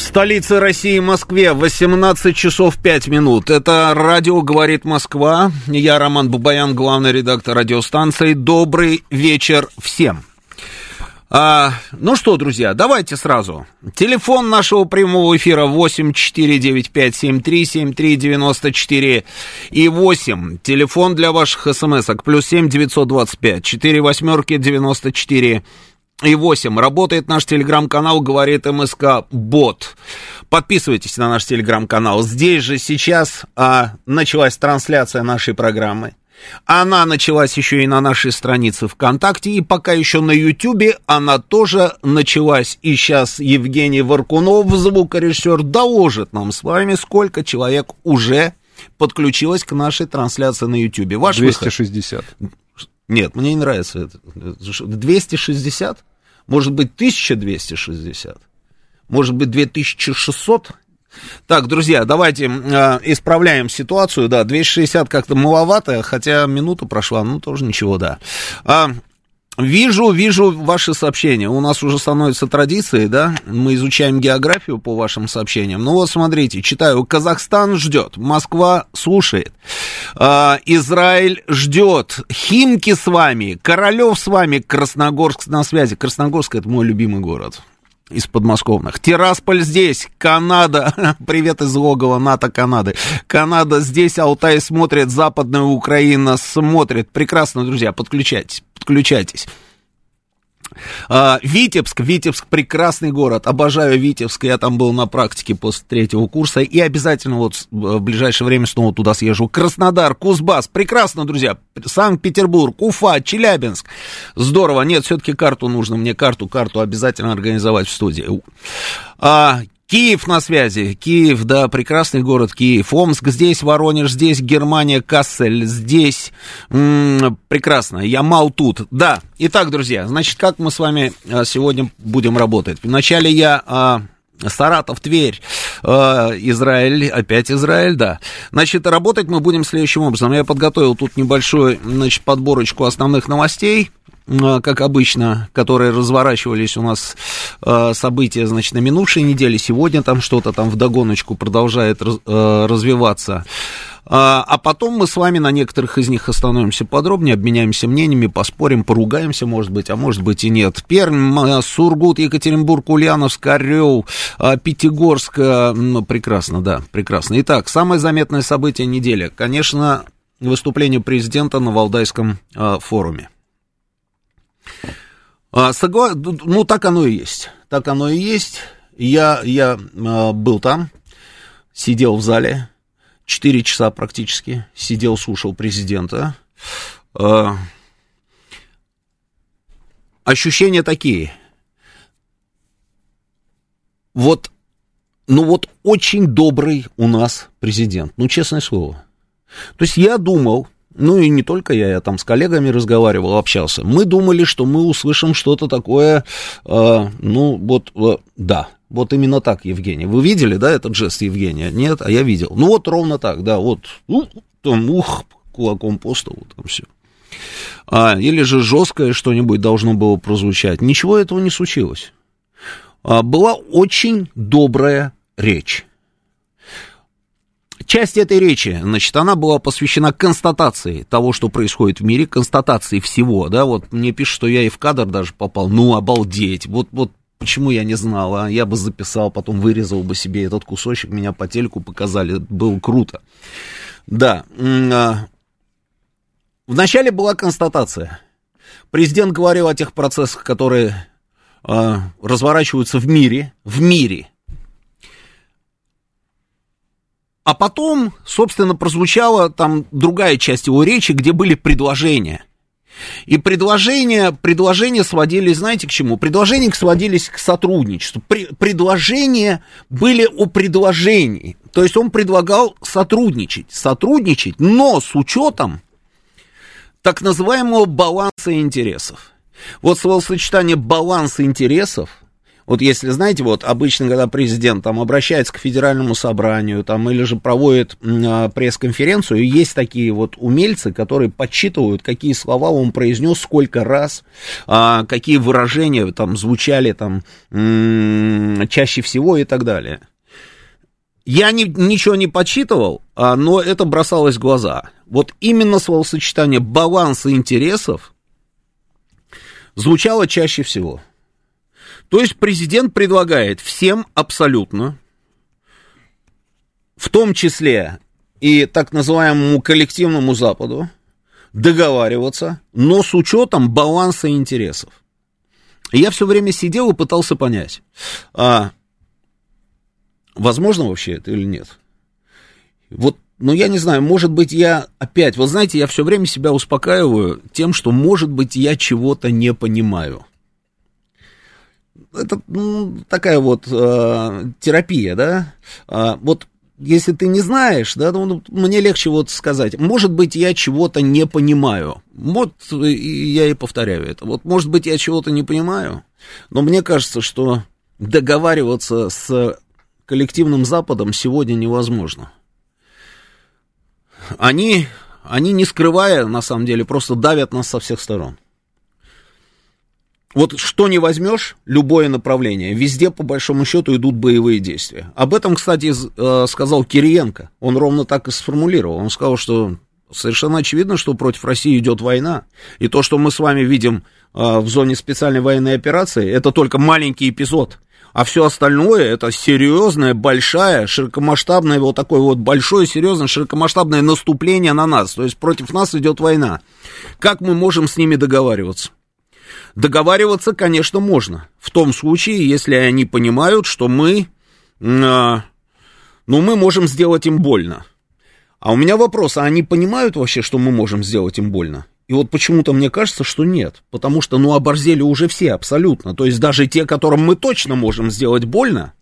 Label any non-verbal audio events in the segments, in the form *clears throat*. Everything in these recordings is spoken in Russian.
В столице России, Москве, 18 часов 5 минут. Это радио «Говорит Москва». Я Роман Бабаян, главный редактор радиостанции. Добрый вечер всем. А, ну что, друзья, давайте сразу. Телефон нашего прямого эфира 8495-7373-94 и 8. Телефон для ваших смс-ок плюс 7 925 4 восьмерки 94 и 8. Работает наш телеграм-канал, говорит МСК Бот. Подписывайтесь на наш телеграм-канал. Здесь же сейчас а, началась трансляция нашей программы. Она началась еще и на нашей странице ВКонтакте, и пока еще на Ютубе она тоже началась. И сейчас Евгений Варкунов, звукорежиссер, доложит нам с вами, сколько человек уже подключилось к нашей трансляции на Ютубе. Ваш 260. Выход. Нет, мне не нравится это. 260? Может быть, 1260? Может быть, 2600? Так, друзья, давайте э, исправляем ситуацию. Да, 260 как-то маловато, хотя минута прошла, ну, тоже ничего, да. А, Вижу, вижу ваши сообщения. У нас уже становится традицией, да? Мы изучаем географию по вашим сообщениям. Ну вот смотрите, читаю. Казахстан ждет, Москва слушает, а, Израиль ждет, Химки с вами, Королев с вами, Красногорск на связи. Красногорск это мой любимый город из подмосковных. Тирасполь здесь, Канада. *laughs* Привет из логова НАТО Канады. Канада здесь, Алтай смотрит, Западная Украина смотрит. Прекрасно, друзья, подключайтесь подключайтесь. А, Витебск, Витебск прекрасный город, обожаю Витебск, я там был на практике после третьего курса. И обязательно вот в ближайшее время снова туда съезжу. Краснодар, Кузбасс, прекрасно, друзья, Санкт-Петербург, Уфа, Челябинск, здорово, нет, все-таки карту нужно, мне. Карту, карту обязательно организовать в студии. А, Киев на связи. Киев, да, прекрасный город Киев. Омск здесь, Воронеж здесь, Германия, Кассель здесь. М-м, прекрасно. Ямал тут. Да. Итак, друзья, значит, как мы с вами а, сегодня будем работать? Вначале я... А, Саратов, Тверь, э, Израиль, опять Израиль, да. Значит, работать мы будем следующим образом. Я подготовил тут небольшую, значит, подборочку основных новостей. Э, как обычно, которые разворачивались у нас э, события, значит, на минувшей неделе, сегодня там что-то там вдогоночку продолжает э, развиваться. А потом мы с вами на некоторых из них остановимся подробнее, обменяемся мнениями, поспорим, поругаемся, может быть, а может быть и нет. Пермь, Сургут, Екатеринбург, Ульяновск, Орел, Пятигорск. Ну, прекрасно, да, прекрасно. Итак, самое заметное событие недели. Конечно, выступление президента на Валдайском форуме. А, согла... Ну, так оно и есть. Так оно и есть. Я, я а, был там, сидел в зале, 4 часа практически, сидел, слушал президента. А, ощущения такие. Вот, ну вот очень добрый у нас президент, ну, честное слово. То есть я думал, ну и не только я, я там с коллегами разговаривал, общался. Мы думали, что мы услышим что-то такое, э, ну вот, э, да, вот именно так, Евгений. Вы видели, да, этот жест Евгения? Нет, а я видел. Ну вот ровно так, да, вот, ну, там, ух, кулаком по столу, там все. А, или же жесткое что-нибудь должно было прозвучать. Ничего этого не случилось. А, была очень добрая речь. Часть этой речи, значит, она была посвящена констатации того, что происходит в мире, констатации всего, да, вот мне пишут, что я и в кадр даже попал, ну, обалдеть, вот, вот Почему я не знал, а? Я бы записал, потом вырезал бы себе этот кусочек, меня по телеку показали, было круто. Да. А, вначале была констатация. Президент говорил о тех процессах, которые а, разворачиваются в мире, в мире, А потом, собственно, прозвучала там другая часть его речи, где были предложения. И предложения, предложения сводились, знаете, к чему? Предложения сводились к сотрудничеству. Предложения были о предложении. То есть он предлагал сотрудничать, сотрудничать, но с учетом так называемого баланса интересов. Вот словосочетание баланс интересов вот если, знаете, вот обычно, когда президент там обращается к федеральному собранию, там, или же проводит э, пресс-конференцию, есть такие вот умельцы, которые подсчитывают, какие слова он произнес, сколько раз, э, какие выражения там звучали там чаще всего и так далее. Я не, ничего не подсчитывал, а, но это бросалось в глаза. Вот именно словосочетание баланса интересов звучало чаще всего. То есть президент предлагает всем абсолютно, в том числе и так называемому коллективному Западу, договариваться, но с учетом баланса интересов. я все время сидел и пытался понять, а возможно вообще это или нет. Вот, ну я не знаю, может быть я опять, вот знаете, я все время себя успокаиваю тем, что может быть я чего-то не понимаю это ну, такая вот э, терапия, да. А, вот если ты не знаешь, да, ну, мне легче вот сказать, может быть, я чего-то не понимаю. Вот я и повторяю это. Вот, может быть, я чего-то не понимаю, но мне кажется, что договариваться с коллективным Западом сегодня невозможно. Они, они не скрывая, на самом деле, просто давят нас со всех сторон вот что не возьмешь, любое направление, везде, по большому счету, идут боевые действия. Об этом, кстати, э, сказал Кириенко. Он ровно так и сформулировал. Он сказал, что совершенно очевидно, что против России идет война. И то, что мы с вами видим э, в зоне специальной военной операции, это только маленький эпизод. А все остальное это серьезное, большое, широкомасштабное, вот такое вот большое, серьезное, широкомасштабное наступление на нас. То есть против нас идет война. Как мы можем с ними договариваться? Договариваться, конечно, можно. В том случае, если они понимают, что мы, э, ну, мы можем сделать им больно. А у меня вопрос, а они понимают вообще, что мы можем сделать им больно? И вот почему-то мне кажется, что нет. Потому что, ну, оборзели уже все абсолютно. То есть даже те, которым мы точно можем сделать больно,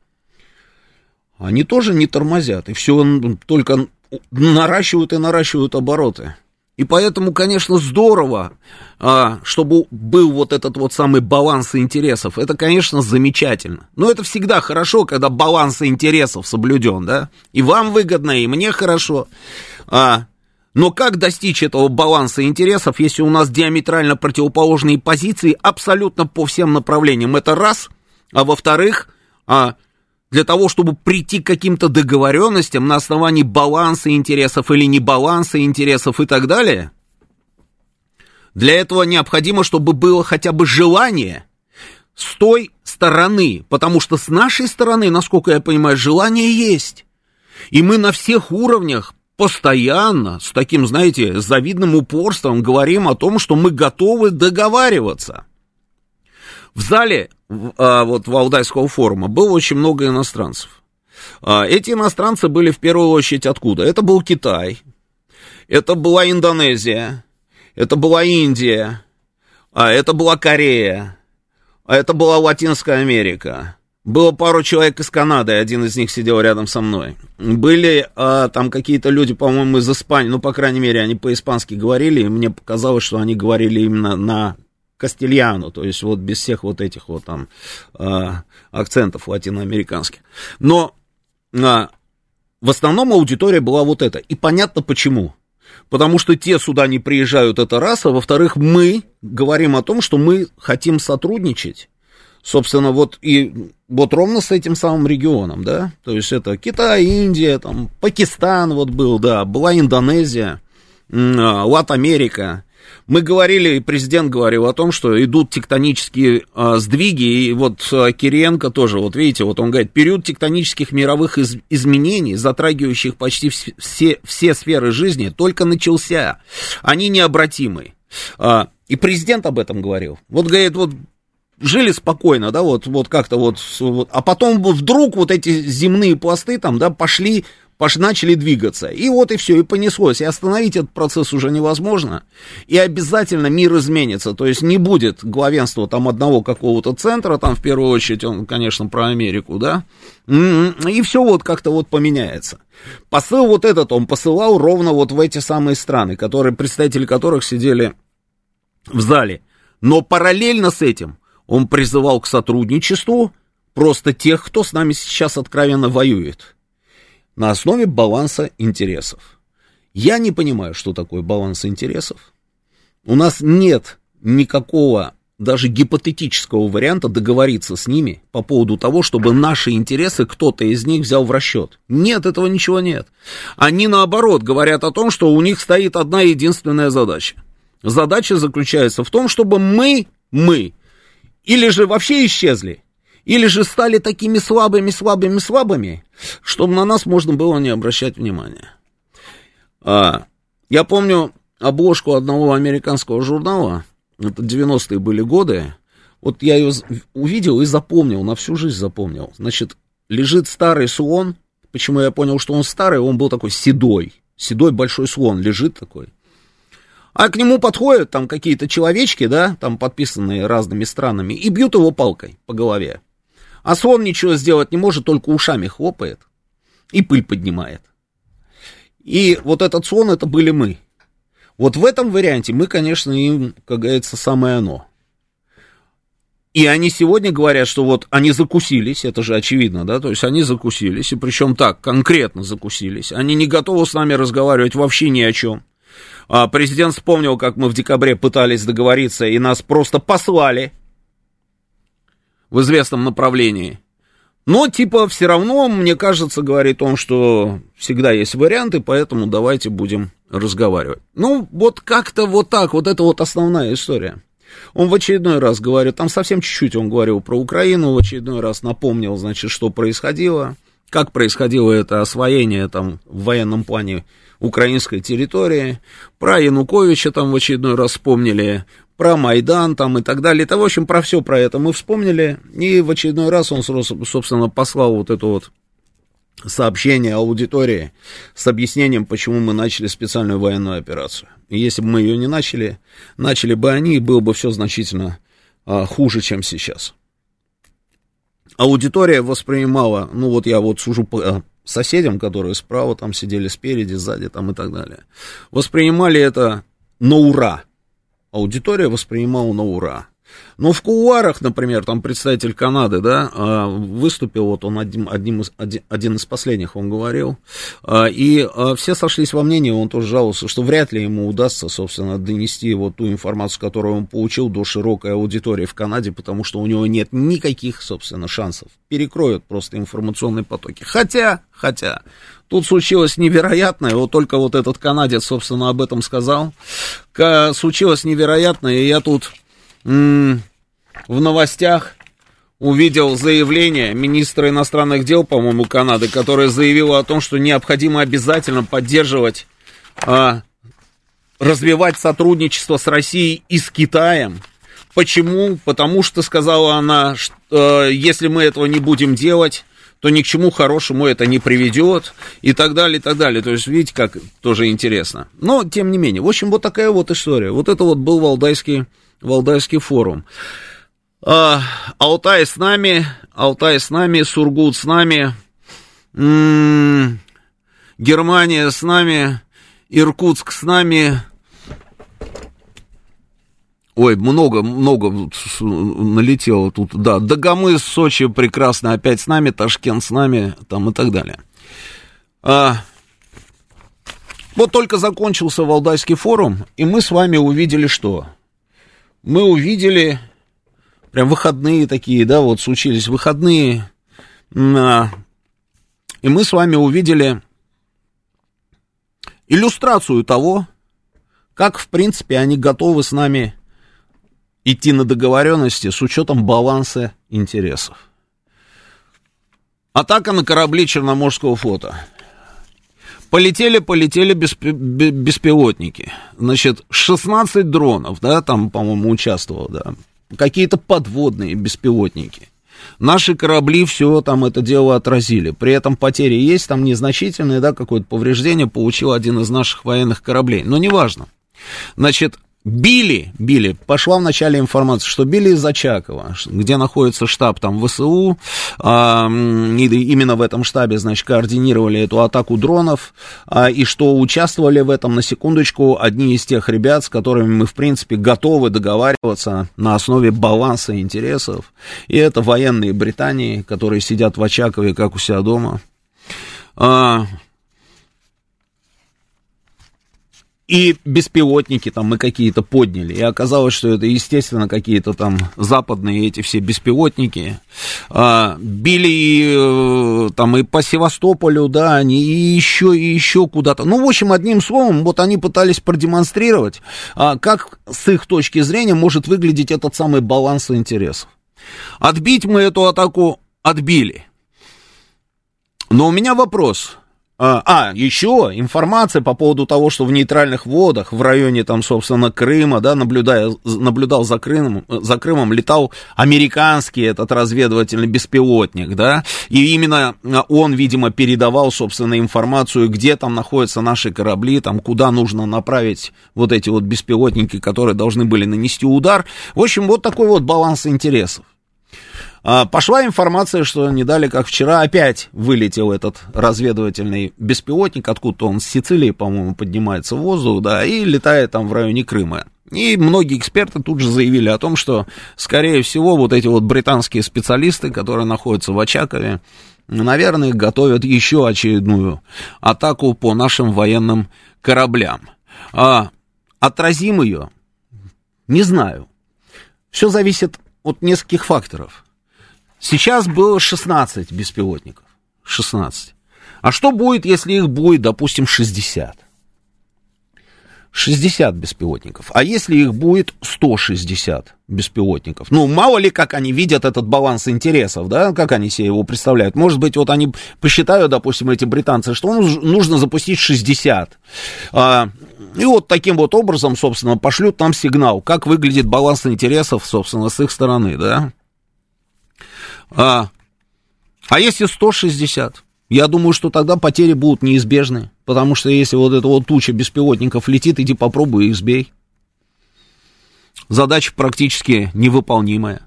они тоже не тормозят. И все только наращивают и наращивают обороты. И поэтому, конечно, здорово, а, чтобы был вот этот вот самый баланс интересов. Это, конечно, замечательно. Но это всегда хорошо, когда баланс интересов соблюден, да? И вам выгодно, и мне хорошо. А, но как достичь этого баланса интересов, если у нас диаметрально противоположные позиции абсолютно по всем направлениям? Это раз. А во-вторых, а, для того, чтобы прийти к каким-то договоренностям на основании баланса интересов или не баланса интересов и так далее, для этого необходимо, чтобы было хотя бы желание с той стороны, потому что с нашей стороны, насколько я понимаю, желание есть. И мы на всех уровнях постоянно, с таким, знаете, завидным упорством говорим о том, что мы готовы договариваться. В зале вот Валдайского форума было очень много иностранцев. А, эти иностранцы были в первую очередь откуда? Это был Китай, это была Индонезия, это была Индия, а это была Корея, а это была Латинская Америка. Было пару человек из Канады, один из них сидел рядом со мной. Были а, там какие-то люди, по-моему, из Испании, ну, по крайней мере, они по-испански говорили, и мне показалось, что они говорили именно на Кастильяну, то есть вот без всех вот этих вот там э, акцентов латиноамериканских. Но э, в основном аудитория была вот эта. И понятно почему. Потому что те сюда не приезжают, это раз, а во-вторых, мы говорим о том, что мы хотим сотрудничать. Собственно, вот и вот ровно с этим самым регионом, да, то есть это Китай, Индия, там, Пакистан вот был, да, была Индонезия, Лат Америка, мы говорили, и президент говорил о том, что идут тектонические а, сдвиги, и вот а, Кириенко тоже, вот видите, вот он говорит, период тектонических мировых из, изменений, затрагивающих почти все, все сферы жизни, только начался. Они необратимы. А, и президент об этом говорил. Вот, говорит, вот жили спокойно, да, вот, вот как-то вот, вот, а потом вдруг вот эти земные пласты там, да, пошли пош, начали двигаться. И вот и все, и понеслось. И остановить этот процесс уже невозможно. И обязательно мир изменится. То есть не будет главенства там одного какого-то центра, там в первую очередь он, конечно, про Америку, да. М-м, и все вот как-то вот поменяется. Посыл вот этот он посылал ровно вот в эти самые страны, которые, представители которых сидели в зале. Но параллельно с этим он призывал к сотрудничеству просто тех, кто с нами сейчас откровенно воюет на основе баланса интересов. Я не понимаю, что такое баланс интересов. У нас нет никакого даже гипотетического варианта договориться с ними по поводу того, чтобы наши интересы кто-то из них взял в расчет. Нет, этого ничего нет. Они наоборот говорят о том, что у них стоит одна единственная задача. Задача заключается в том, чтобы мы, мы, или же вообще исчезли, или же стали такими слабыми, слабыми, слабыми, чтобы на нас можно было не обращать внимания. А, я помню обложку одного американского журнала, это 90-е были годы, вот я ее увидел и запомнил, на всю жизнь запомнил. Значит, лежит старый слон, почему я понял, что он старый, он был такой седой, седой большой слон лежит такой. А к нему подходят там какие-то человечки, да, там подписанные разными странами, и бьют его палкой по голове. А слон ничего сделать не может, только ушами хлопает и пыль поднимает. И вот этот слон, это были мы. Вот в этом варианте мы, конечно, им, как говорится, самое оно. И они сегодня говорят, что вот они закусились, это же очевидно, да, то есть они закусились, и причем так, конкретно закусились. Они не готовы с нами разговаривать вообще ни о чем. А президент вспомнил, как мы в декабре пытались договориться, и нас просто послали в известном направлении. Но, типа, все равно, мне кажется, говорит он, что всегда есть варианты, поэтому давайте будем разговаривать. Ну, вот как-то вот так, вот это вот основная история. Он в очередной раз говорит, там совсем чуть-чуть он говорил про Украину, в очередной раз напомнил, значит, что происходило, как происходило это освоение там в военном плане украинской территории, про Януковича там в очередной раз вспомнили, про Майдан там и так далее. Это, в общем, про все про это мы вспомнили. И в очередной раз он, собственно, послал вот это вот сообщение аудитории с объяснением, почему мы начали специальную военную операцию. И если бы мы ее не начали, начали бы они, и было бы все значительно а, хуже, чем сейчас. Аудитория воспринимала, ну вот я вот сужу по а, соседям, которые справа там сидели, спереди, сзади там и так далее, воспринимали это на ура аудитория воспринимала на ура. Но в кулуарах, например, там представитель Канады, да, а, выступил, вот он одним, одним из, один, один из последних, он говорил, а, и а, все сошлись во мнении, он тоже жаловался, что вряд ли ему удастся, собственно, донести вот ту информацию, которую он получил до широкой аудитории в Канаде, потому что у него нет никаких, собственно, шансов. Перекроют просто информационные потоки. Хотя, хотя, Тут случилось невероятное, вот только вот этот канадец, собственно, об этом сказал. Случилось невероятное, и я тут в новостях увидел заявление министра иностранных дел, по-моему, Канады, которое заявило о том, что необходимо обязательно поддерживать, а, развивать сотрудничество с Россией и с Китаем. Почему? Потому что, сказала она, что, э, если мы этого не будем делать, то ни к чему хорошему это не приведет, и так далее, и так далее. То есть, видите, как тоже интересно. Но, тем не менее, в общем, вот такая вот история. Вот это вот был Валдайский, Валдайский форум. А, Алтай с нами, Алтай с нами, Сургут с нами, м-м, Германия с нами, Иркутск с нами, Ой, много, много налетело тут, да. Дагомыс, Сочи прекрасно опять с нами, Ташкент с нами, там и так далее. А, вот только закончился Валдайский форум, и мы с вами увидели что? Мы увидели, прям выходные такие, да, вот случились выходные, а, и мы с вами увидели иллюстрацию того, как, в принципе, они готовы с нами идти на договоренности с учетом баланса интересов. Атака на корабли Черноморского флота. Полетели, полетели беспи- беспилотники. Значит, 16 дронов, да, там, по-моему, участвовало, да. Какие-то подводные беспилотники. Наши корабли все там это дело отразили. При этом потери есть, там незначительные, да, какое-то повреждение получил один из наших военных кораблей. Но неважно. Значит, Били, били, пошла в начале информация, что били из Очакова, где находится штаб там ВСУ, а, именно в этом штабе, значит, координировали эту атаку дронов, а, и что участвовали в этом, на секундочку, одни из тех ребят, с которыми мы, в принципе, готовы договариваться на основе баланса интересов, и это военные Британии, которые сидят в Очакове, как у себя дома. А, и беспилотники там мы какие-то подняли, и оказалось, что это, естественно, какие-то там западные эти все беспилотники. А, били э, там и по Севастополю, да, они и еще, и еще куда-то. Ну, в общем, одним словом, вот они пытались продемонстрировать, а, как с их точки зрения может выглядеть этот самый баланс интересов. Отбить мы эту атаку отбили. Но у меня вопрос – а, а, еще информация по поводу того, что в нейтральных водах, в районе там, собственно, Крыма, да, наблюдая, наблюдал за Крымом, за Крымом, летал американский этот разведывательный беспилотник, да, и именно он, видимо, передавал, собственно, информацию, где там находятся наши корабли, там, куда нужно направить вот эти вот беспилотники, которые должны были нанести удар. В общем, вот такой вот баланс интересов. А, пошла информация, что не дали, как вчера, опять вылетел этот разведывательный беспилотник, откуда он с Сицилии, по-моему, поднимается в воздух, да, и летает там в районе Крыма. И многие эксперты тут же заявили о том, что, скорее всего, вот эти вот британские специалисты, которые находятся в Очакове, наверное, готовят еще очередную атаку по нашим военным кораблям. А, отразим ее? Не знаю. Все зависит от нескольких факторов. Сейчас было 16 беспилотников. 16. А что будет, если их будет, допустим, 60? 60 беспилотников. А если их будет 160 беспилотников? Ну, мало ли, как они видят этот баланс интересов, да, как они себе его представляют. Может быть, вот они посчитают, допустим, эти британцы, что нужно запустить 60. А, и вот таким вот образом, собственно, пошлют нам сигнал, как выглядит баланс интересов, собственно, с их стороны, да. А, а если 160? Я думаю, что тогда потери будут неизбежны, потому что если вот эта вот туча беспилотников летит, иди попробуй их сбей. Задача практически невыполнимая.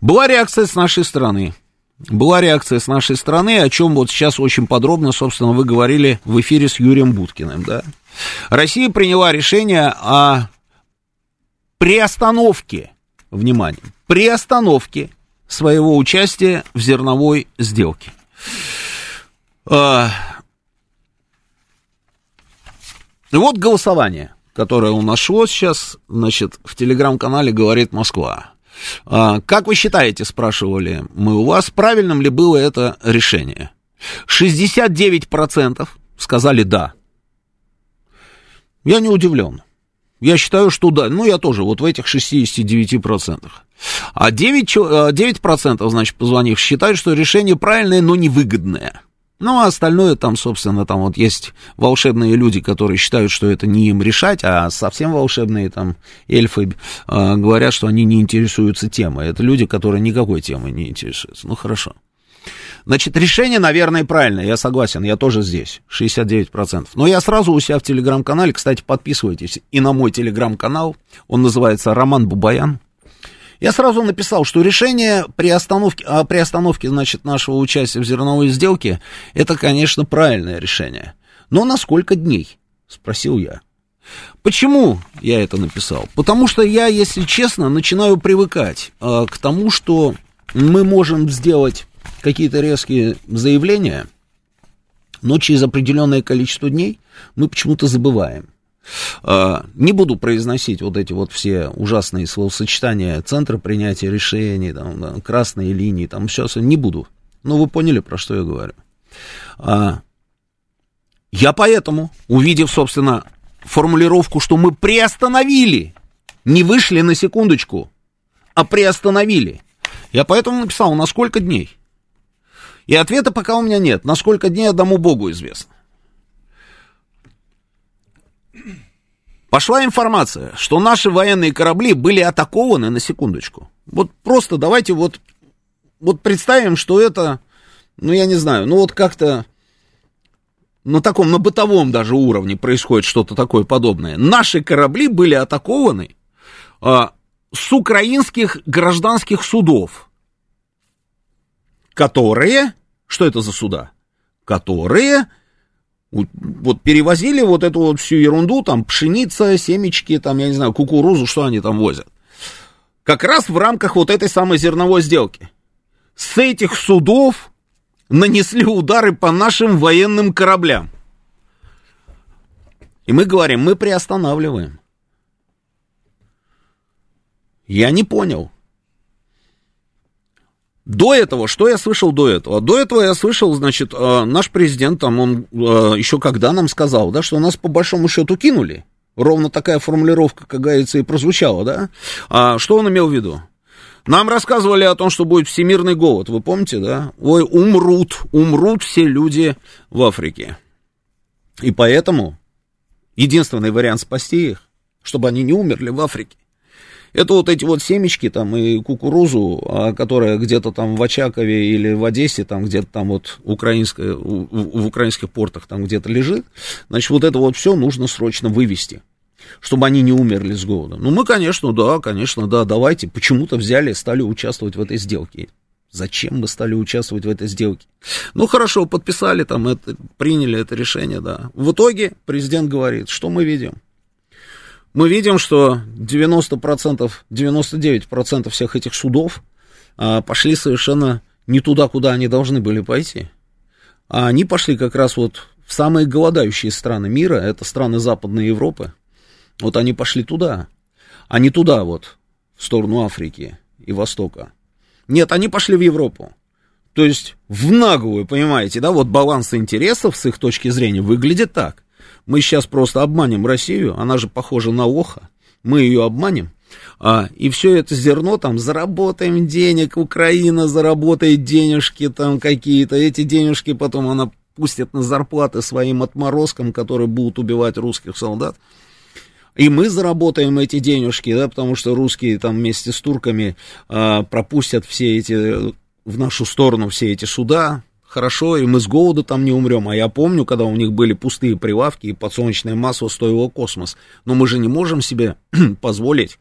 Была реакция с нашей стороны. Была реакция с нашей стороны, о чем вот сейчас очень подробно, собственно, вы говорили в эфире с Юрием Буткиным, да. Россия приняла решение о приостановке, внимание, приостановке своего участия в зерновой сделке. А, вот голосование, которое у нас шло сейчас, значит, в телеграм-канале «Говорит Москва». А, как вы считаете, спрашивали мы у вас, правильным ли было это решение? 69% сказали «да». Я не удивлен. Я считаю, что да. Ну, я тоже вот в этих 69%. А 9%, 9% э, значит, позвонив, считают, что решение правильное, но невыгодное. Ну, а остальное там, собственно, там вот есть волшебные люди, которые считают, что это не им решать, а совсем волшебные там эльфы э, говорят, что они не интересуются темой. Это люди, которые никакой темой не интересуются. Ну, хорошо. Значит, решение, наверное, правильное, я согласен, я тоже здесь, 69%. Но я сразу у себя в телеграм-канале, кстати, подписывайтесь и на мой телеграм-канал, он называется Роман Бубаян. Я сразу написал, что решение при остановке, а при остановке, значит, нашего участия в зерновой сделке, это, конечно, правильное решение. Но на сколько дней? Спросил я. Почему я это написал? Потому что я, если честно, начинаю привыкать э, к тому, что мы можем сделать какие-то резкие заявления, но через определенное количество дней мы почему-то забываем. А, не буду произносить вот эти вот все ужасные словосочетания центра принятия решений, там, красные линии, там все, не буду. Но вы поняли, про что я говорю. А, я поэтому, увидев, собственно, формулировку, что мы приостановили, не вышли на секундочку, а приостановили, я поэтому написал, на сколько дней? И ответа пока у меня нет. На сколько дней одному Богу известно. Пошла информация, что наши военные корабли были атакованы на секундочку. Вот просто давайте вот вот представим, что это, ну, я не знаю, ну, вот как-то на таком, на бытовом даже уровне происходит что-то такое подобное. Наши корабли были атакованы а, с украинских гражданских судов, которые, что это за суда? Которые вот перевозили вот эту вот всю ерунду, там пшеница, семечки, там, я не знаю, кукурузу, что они там возят. Как раз в рамках вот этой самой зерновой сделки. С этих судов нанесли удары по нашим военным кораблям. И мы говорим, мы приостанавливаем. Я не понял. До этого, что я слышал до этого? До этого я слышал, значит, э, наш президент, там, он э, еще когда нам сказал, да, что нас по большому счету кинули. Ровно такая формулировка, как говорится, и прозвучала, да? А что он имел в виду? Нам рассказывали о том, что будет всемирный голод, вы помните, да? Ой, умрут, умрут все люди в Африке. И поэтому единственный вариант спасти их, чтобы они не умерли в Африке, это вот эти вот семечки там и кукурузу, а, которая где-то там в Очакове или в Одессе, там где-то там вот украинская, в, в украинских портах там где-то лежит, значит, вот это вот все нужно срочно вывести чтобы они не умерли с голода. Ну, мы, конечно, да, конечно, да, давайте. Почему-то взяли стали участвовать в этой сделке. Зачем мы стали участвовать в этой сделке? Ну, хорошо, подписали там, это, приняли это решение, да. В итоге президент говорит, что мы видим? Мы видим, что 90%, 99% всех этих судов а, пошли совершенно не туда, куда они должны были пойти. А они пошли как раз вот в самые голодающие страны мира, это страны Западной Европы. Вот они пошли туда, а не туда вот, в сторону Африки и Востока. Нет, они пошли в Европу. То есть в наглую, понимаете, да, вот баланс интересов с их точки зрения выглядит так. Мы сейчас просто обманем Россию, она же похожа на оха, мы ее обманем, а, и все это зерно там заработаем денег, Украина заработает денежки там какие-то, эти денежки потом она пустит на зарплаты своим отморозкам, которые будут убивать русских солдат. И мы заработаем эти денежки, да, потому что русские там вместе с турками а, пропустят все эти в нашу сторону все эти суда, хорошо, и мы с голоду там не умрем. А я помню, когда у них были пустые прилавки, и подсолнечное масло стоило космос. Но мы же не можем себе *clears throat* позволить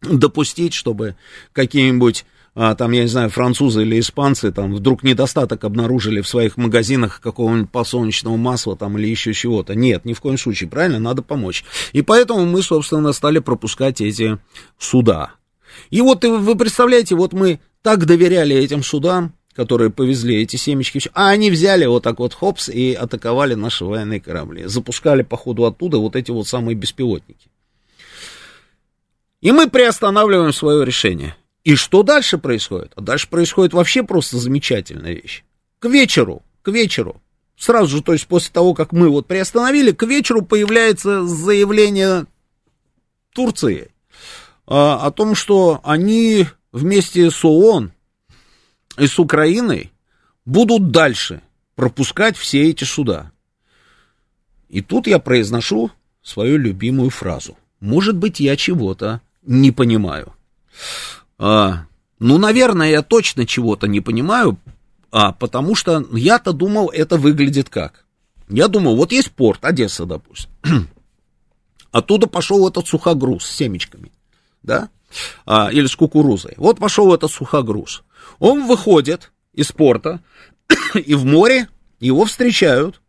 допустить, чтобы какие-нибудь а, там, я не знаю, французы или испанцы там вдруг недостаток обнаружили в своих магазинах какого-нибудь подсолнечного масла там или еще чего-то. Нет, ни в коем случае, правильно, надо помочь. И поэтому мы, собственно, стали пропускать эти суда. И вот вы представляете, вот мы так доверяли этим судам, которые повезли эти семечки, а они взяли вот так вот хопс и атаковали наши военные корабли. Запускали, по ходу, оттуда вот эти вот самые беспилотники. И мы приостанавливаем свое решение. И что дальше происходит? А дальше происходит вообще просто замечательная вещь. К вечеру, к вечеру, сразу же, то есть после того, как мы вот приостановили, к вечеру появляется заявление Турции а, о том, что они вместе с ООН и с Украиной будут дальше пропускать все эти суда. И тут я произношу свою любимую фразу. Может быть, я чего-то не понимаю. А, ну, наверное, я точно чего-то не понимаю, а, потому что я-то думал, это выглядит как. Я думал, вот есть порт, Одесса, допустим. *clears throat* Оттуда пошел этот сухогруз с семечками, да, а, или с кукурузой. Вот пошел этот сухогруз. Он выходит из порта, *coughs* и в море его встречают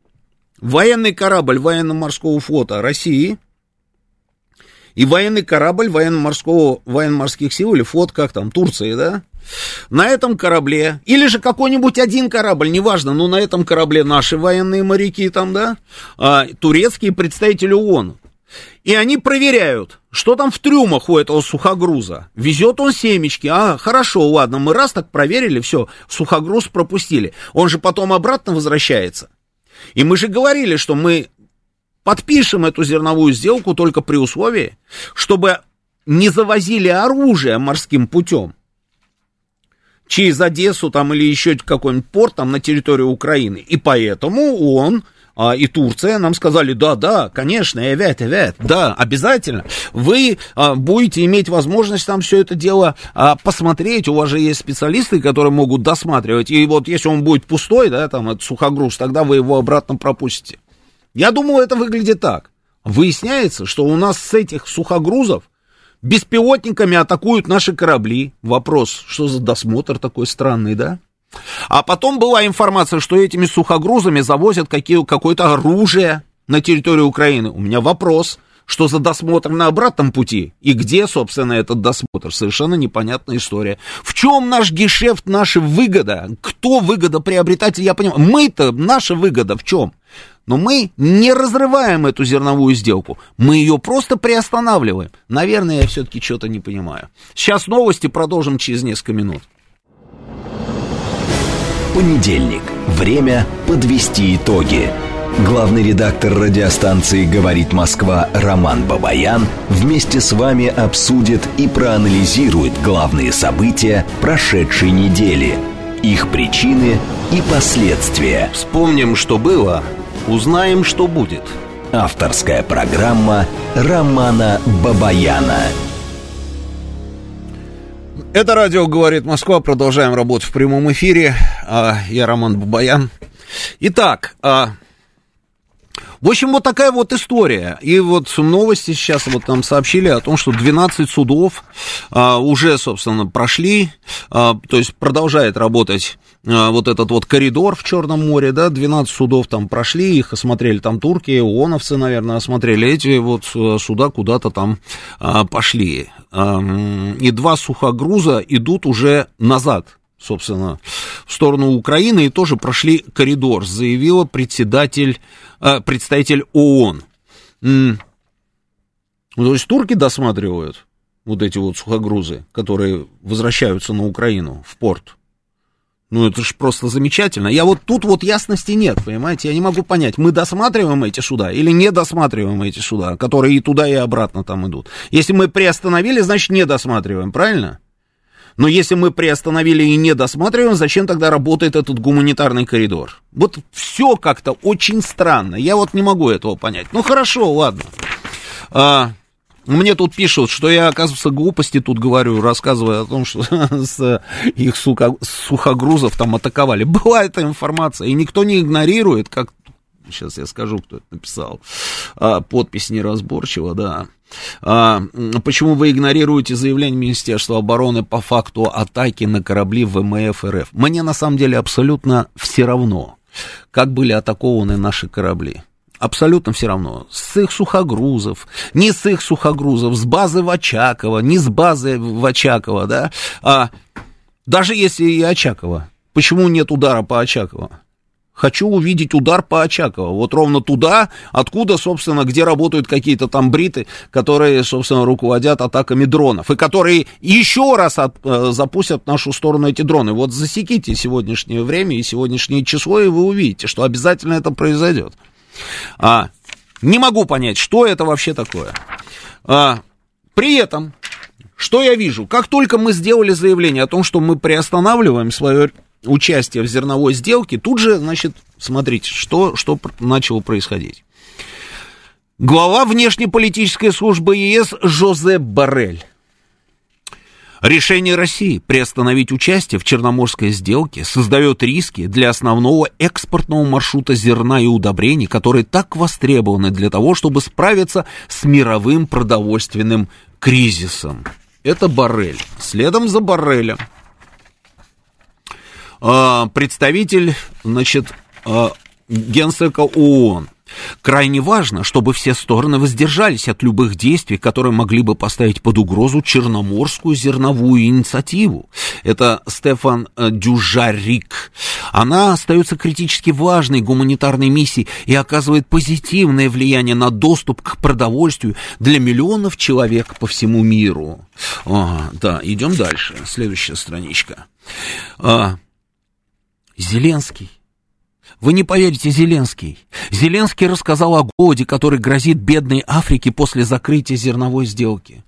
военный корабль военно-морского флота России и военный корабль военно-морского, военно-морских сил, или флот, как там, Турции, да? На этом корабле, или же какой-нибудь один корабль, неважно, но на этом корабле наши военные моряки там, да, а, турецкие представители ООН. И они проверяют, что там в трюмах у этого сухогруза. Везет он семечки. А, хорошо, ладно, мы раз так проверили, все, сухогруз пропустили. Он же потом обратно возвращается. И мы же говорили, что мы подпишем эту зерновую сделку только при условии, чтобы не завозили оружие морским путем через Одессу там или еще какой-нибудь порт там на территорию Украины. И поэтому он а, и Турция нам сказали, да, да, конечно, эвет, эвет, да, обязательно. Вы а, будете иметь возможность там все это дело а, посмотреть, у вас же есть специалисты, которые могут досматривать, и вот если он будет пустой, да, там, это сухогруз, тогда вы его обратно пропустите. Я думаю, это выглядит так. Выясняется, что у нас с этих сухогрузов беспилотниками атакуют наши корабли. Вопрос, что за досмотр такой странный, да? А потом была информация, что этими сухогрузами завозят какие, какое-то оружие на территорию Украины. У меня вопрос, что за досмотр на обратном пути? И где, собственно, этот досмотр? Совершенно непонятная история. В чем наш гешефт, наша выгода? Кто выгода приобретатель? Я понимаю. Мы-то, наша выгода в чем? Но мы не разрываем эту зерновую сделку. Мы ее просто приостанавливаем. Наверное, я все-таки что-то не понимаю. Сейчас новости продолжим через несколько минут. Понедельник. Время подвести итоги. Главный редактор радиостанции «Говорит Москва» Роман Бабаян вместе с вами обсудит и проанализирует главные события прошедшей недели, их причины и последствия. Вспомним, что было, узнаем, что будет. Авторская программа Романа Бабаяна. Это радио «Говорит Москва». Продолжаем работу в прямом эфире. А, я Роман Бабаян. Итак, а, в общем, вот такая вот история. И вот новости сейчас вот нам сообщили о том, что 12 судов а, уже, собственно, прошли, а, то есть продолжает работать а, вот этот вот коридор в Черном море, да, 12 судов там прошли, их осмотрели там турки, ООНовцы, наверное, осмотрели, эти вот э, суда куда-то там а, пошли. А, и два сухогруза идут уже назад, собственно, в сторону Украины и тоже прошли коридор, заявила председатель э, представитель ООН. М- то есть турки досматривают вот эти вот сухогрузы, которые возвращаются на Украину, в порт. Ну, это же просто замечательно. Я вот тут вот ясности нет, понимаете? Я не могу понять, мы досматриваем эти суда или не досматриваем эти суда, которые и туда, и обратно там идут. Если мы приостановили, значит, не досматриваем, правильно? Но если мы приостановили и не досматриваем, зачем тогда работает этот гуманитарный коридор? Вот все как-то очень странно. Я вот не могу этого понять. Ну хорошо, ладно. А, мне тут пишут, что я, оказывается, глупости тут говорю, рассказывая о том, что *laughs* с их сука, сухогрузов там атаковали. *laughs* Была эта информация, и никто не игнорирует, как сейчас я скажу, кто это написал, а, подпись неразборчива, да. А, почему вы игнорируете заявление Министерства обороны по факту атаки на корабли ВМФ РФ? Мне на самом деле абсолютно все равно, как были атакованы наши корабли. Абсолютно все равно. С их сухогрузов, не с их сухогрузов, с базы в Очаково, не с базы в Очаково, да. А, даже если и Очаково. Почему нет удара по Очаково? Хочу увидеть удар по Очакову. Вот ровно туда, откуда, собственно, где работают какие-то там бриты, которые, собственно, руководят атаками дронов. И которые еще раз от, э, запустят в нашу сторону эти дроны. Вот засеките сегодняшнее время и сегодняшнее число, и вы увидите, что обязательно это произойдет. А, не могу понять, что это вообще такое. А, при этом, что я вижу? Как только мы сделали заявление о том, что мы приостанавливаем свое участие в зерновой сделке, тут же, значит, смотрите, что, что начало происходить. Глава внешнеполитической службы ЕС Жозеп Барель. Решение России приостановить участие в Черноморской сделке создает риски для основного экспортного маршрута зерна и удобрений, которые так востребованы для того, чтобы справиться с мировым продовольственным кризисом. Это Барель. Следом за Барелем а, представитель, значит, а, генсека ООН. Крайне важно, чтобы все стороны воздержались от любых действий, которые могли бы поставить под угрозу Черноморскую зерновую инициативу. Это Стефан э, Дюжарик. Она остается критически важной гуманитарной миссией и оказывает позитивное влияние на доступ к продовольствию для миллионов человек по всему миру. А, да, идем дальше. Следующая страничка. Зеленский Вы не поверите, Зеленский. Зеленский рассказал о голоде, который грозит бедной Африке после закрытия зерновой сделки.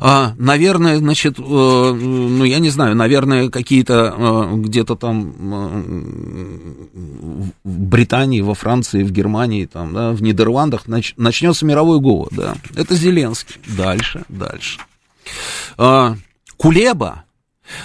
А, наверное, значит, э, ну, я не знаю, наверное, какие-то э, где-то там э, в Британии, во Франции, в Германии, там, да, в Нидерландах нач, начнется мировой голод, да. Это Зеленский. Дальше, дальше. А, Кулеба,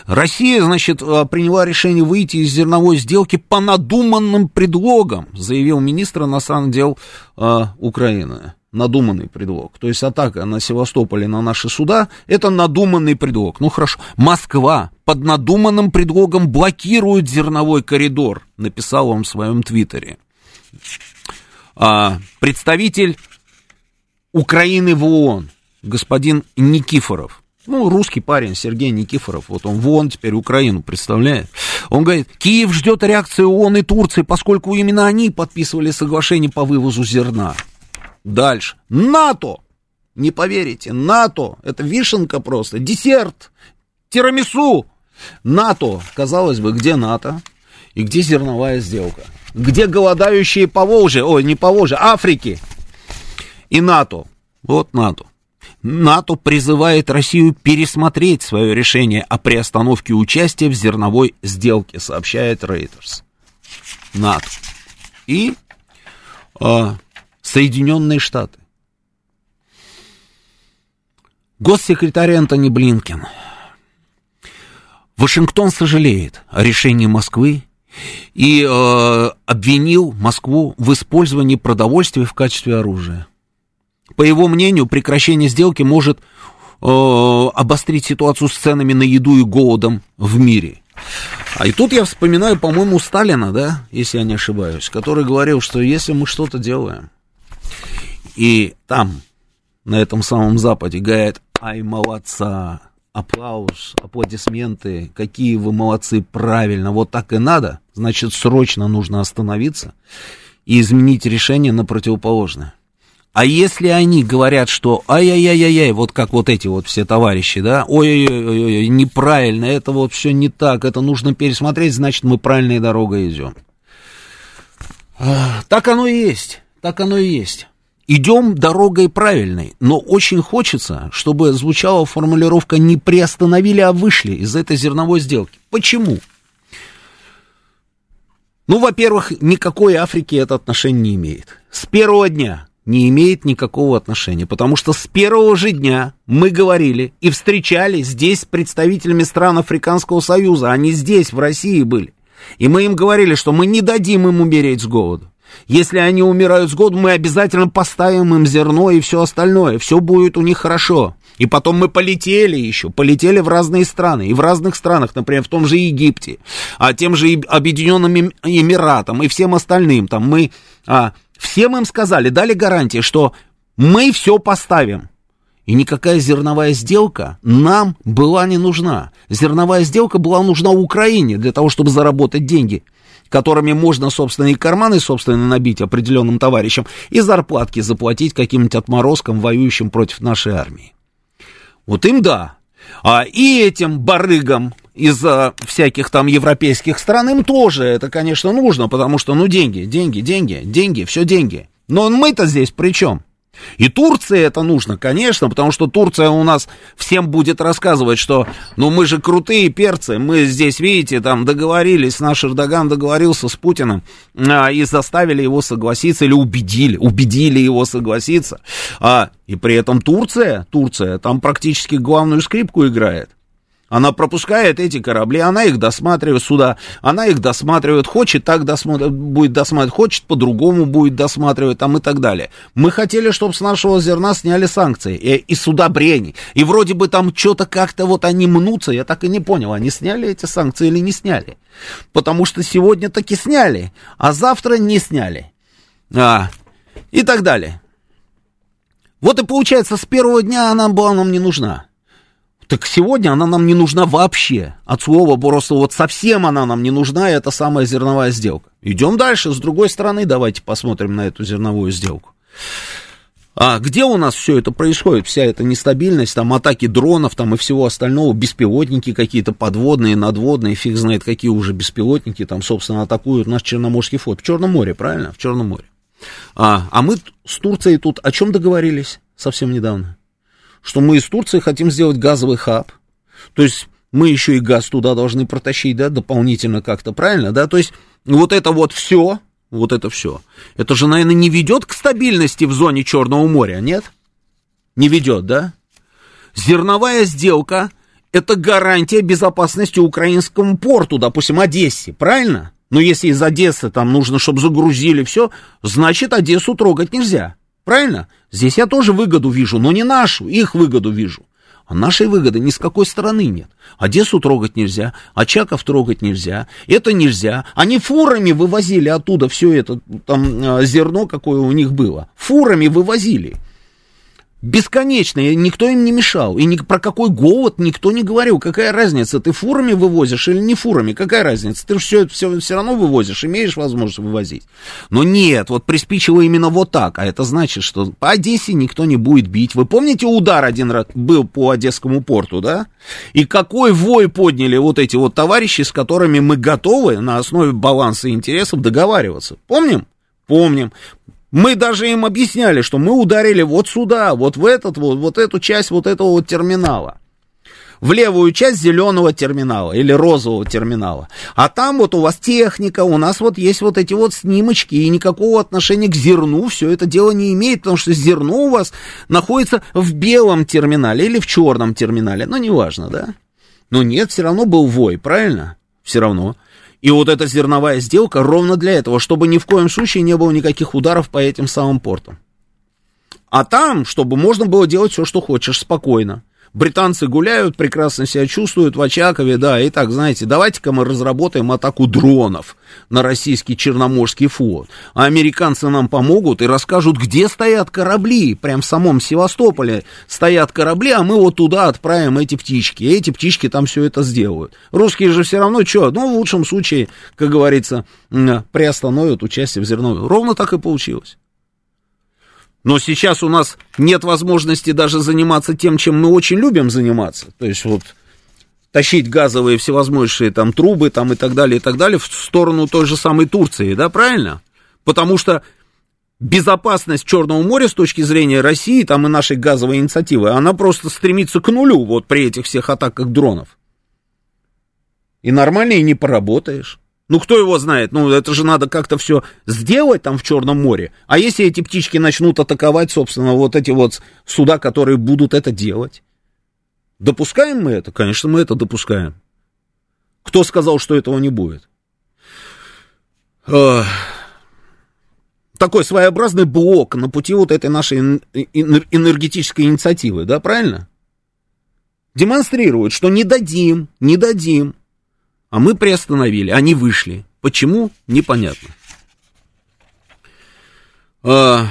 Россия, значит, э, приняла решение выйти из зерновой сделки по надуманным предлогам, заявил министр иностранных дел э, Украины. Надуманный предлог. То есть атака на Севастополе на наши суда – это надуманный предлог. Ну хорошо. Москва под надуманным предлогом блокирует зерновой коридор, написал он в своем твиттере. А, представитель Украины в ООН, господин Никифоров, ну, русский парень Сергей Никифоров, вот он вон теперь Украину представляет. Он говорит, Киев ждет реакции ООН и Турции, поскольку именно они подписывали соглашение по вывозу зерна. Дальше. НАТО! Не поверите, НАТО, это вишенка просто, десерт, тирамису. НАТО, казалось бы, где НАТО и где зерновая сделка? Где голодающие по Волжье, ой, не по Волжье, Африки и НАТО? Вот НАТО. НАТО призывает Россию пересмотреть свое решение о приостановке участия в зерновой сделке, сообщает Reuters. НАТО. И э, Соединенные Штаты. Госсекретарь Антони Блинкен. Вашингтон сожалеет о решении Москвы и э, обвинил Москву в использовании продовольствия в качестве оружия. По его мнению, прекращение сделки может э, обострить ситуацию с ценами на еду и голодом в мире. А и тут я вспоминаю, по-моему, Сталина, да, если я не ошибаюсь, который говорил, что если мы что-то делаем, и там, на этом самом Западе, говорят, ай, молодца, аплаус, аплодисменты, какие вы молодцы, правильно, вот так и надо, значит, срочно нужно остановиться и изменить решение на противоположное. А если они говорят, что ай-яй-яй-яй, вот как вот эти вот все товарищи, да, ой-ой-ой, неправильно, это вот все не так, это нужно пересмотреть, значит, мы правильной дорогой идем. Так оно и есть, так оно и есть. Идем дорогой правильной, но очень хочется, чтобы звучала формулировка «не приостановили, а вышли из этой зерновой сделки». Почему? Ну, во-первых, никакой Африки это отношение не имеет. С первого дня не имеет никакого отношения, потому что с первого же дня мы говорили и встречались здесь с представителями стран Африканского Союза, они здесь, в России были. И мы им говорили, что мы не дадим им умереть с голоду. Если они умирают с голоду, мы обязательно поставим им зерно и все остальное. Все будет у них хорошо. И потом мы полетели еще, полетели в разные страны. И в разных странах, например, в том же Египте, а тем же Объединенным Эмиратам и всем остальным. Там мы а, всем им сказали, дали гарантии, что мы все поставим. И никакая зерновая сделка нам была не нужна. Зерновая сделка была нужна Украине для того, чтобы заработать деньги, которыми можно собственные карманы собственно набить определенным товарищам и зарплатки заплатить каким-нибудь отморозкам, воюющим против нашей армии. Вот им да. А и этим барыгам из всяких там европейских стран, им тоже это, конечно, нужно, потому что, ну, деньги, деньги, деньги, деньги, все деньги. Но мы-то здесь при чем? И Турции это нужно, конечно, потому что Турция у нас всем будет рассказывать, что ну мы же крутые перцы, мы здесь, видите, там договорились, наш Эрдоган договорился с Путиным а, и заставили его согласиться или убедили, убедили его согласиться. А, и при этом Турция, Турция там практически главную скрипку играет. Она пропускает эти корабли, она их досматривает сюда, она их досматривает, хочет так досмотр, будет досматривать, хочет по-другому будет досматривать там и так далее. Мы хотели, чтобы с нашего зерна сняли санкции и, и судобрени. И вроде бы там что-то как-то вот они мнутся, я так и не понял, они сняли эти санкции или не сняли. Потому что сегодня таки сняли, а завтра не сняли. А, и так далее. Вот и получается, с первого дня она была нам не нужна. Так сегодня она нам не нужна вообще. От слова просто вот совсем она нам не нужна, это самая зерновая сделка. Идем дальше, с другой стороны, давайте посмотрим на эту зерновую сделку. А где у нас все это происходит, вся эта нестабильность, там атаки дронов там и всего остального, беспилотники какие-то подводные, надводные, фиг знает какие уже беспилотники там, собственно, атакуют наш Черноморский флот. В Черном море, правильно? В Черном море. А, а мы с Турцией тут о чем договорились совсем недавно? Что мы из Турции хотим сделать газовый хаб. То есть мы еще и газ туда должны протащить, да, дополнительно как-то, правильно, да? То есть вот это вот все, вот это все. Это же, наверное, не ведет к стабильности в зоне Черного моря, нет? Не ведет, да? Зерновая сделка – это гарантия безопасности украинскому порту, допустим, Одессе, правильно? Но если из Одессы там нужно, чтобы загрузили все, значит, Одессу трогать нельзя. Правильно? Здесь я тоже выгоду вижу, но не нашу, их выгоду вижу. А нашей выгоды ни с какой стороны нет. Одессу трогать нельзя, Очаков трогать нельзя, это нельзя. Они фурами вывозили оттуда все это, там а, зерно, какое у них было. Фурами вывозили бесконечно, никто им не мешал. И ни, про какой голод никто не говорил. Какая разница, ты фурами вывозишь или не фурами? Какая разница? Ты все, все, все равно вывозишь, имеешь возможность вывозить. Но нет, вот приспичило именно вот так. А это значит, что по Одессе никто не будет бить. Вы помните, удар один раз был по Одесскому порту, да? И какой вой подняли вот эти вот товарищи, с которыми мы готовы на основе баланса интересов договариваться. Помним? Помним. Мы даже им объясняли, что мы ударили вот сюда, вот в этот вот, вот эту часть вот этого вот терминала. В левую часть зеленого терминала или розового терминала. А там вот у вас техника, у нас вот есть вот эти вот снимочки, и никакого отношения к зерну все это дело не имеет, потому что зерно у вас находится в белом терминале или в черном терминале. Ну, неважно, да? Но нет, все равно был вой, правильно? Все равно. И вот эта зерновая сделка ровно для этого, чтобы ни в коем случае не было никаких ударов по этим самым портам. А там, чтобы можно было делать все, что хочешь, спокойно. Британцы гуляют, прекрасно себя чувствуют в Очакове, да, и так, знаете, давайте-ка мы разработаем атаку дронов на российский Черноморский флот. А американцы нам помогут и расскажут, где стоят корабли, прям в самом Севастополе стоят корабли, а мы вот туда отправим эти птички, и эти птички там все это сделают. Русские же все равно что, ну, в лучшем случае, как говорится, приостановят участие в зерновой. Ровно так и получилось. Но сейчас у нас нет возможности даже заниматься тем, чем мы очень любим заниматься. То есть вот тащить газовые всевозможные там трубы там и так далее, и так далее в сторону той же самой Турции, да, правильно? Потому что безопасность Черного моря с точки зрения России, там и нашей газовой инициативы, она просто стремится к нулю вот при этих всех атаках дронов. И нормально и не поработаешь. Ну, кто его знает? Ну, это же надо как-то все сделать там в Черном море. А если эти птички начнут атаковать, собственно, вот эти вот суда, которые будут это делать? Допускаем мы это? Конечно, мы это допускаем. Кто сказал, что этого не будет? Такой своеобразный блок на пути вот этой нашей энергетической инициативы, да, правильно? Демонстрирует, что не дадим, не дадим, а мы приостановили, они вышли. Почему? Непонятно. А...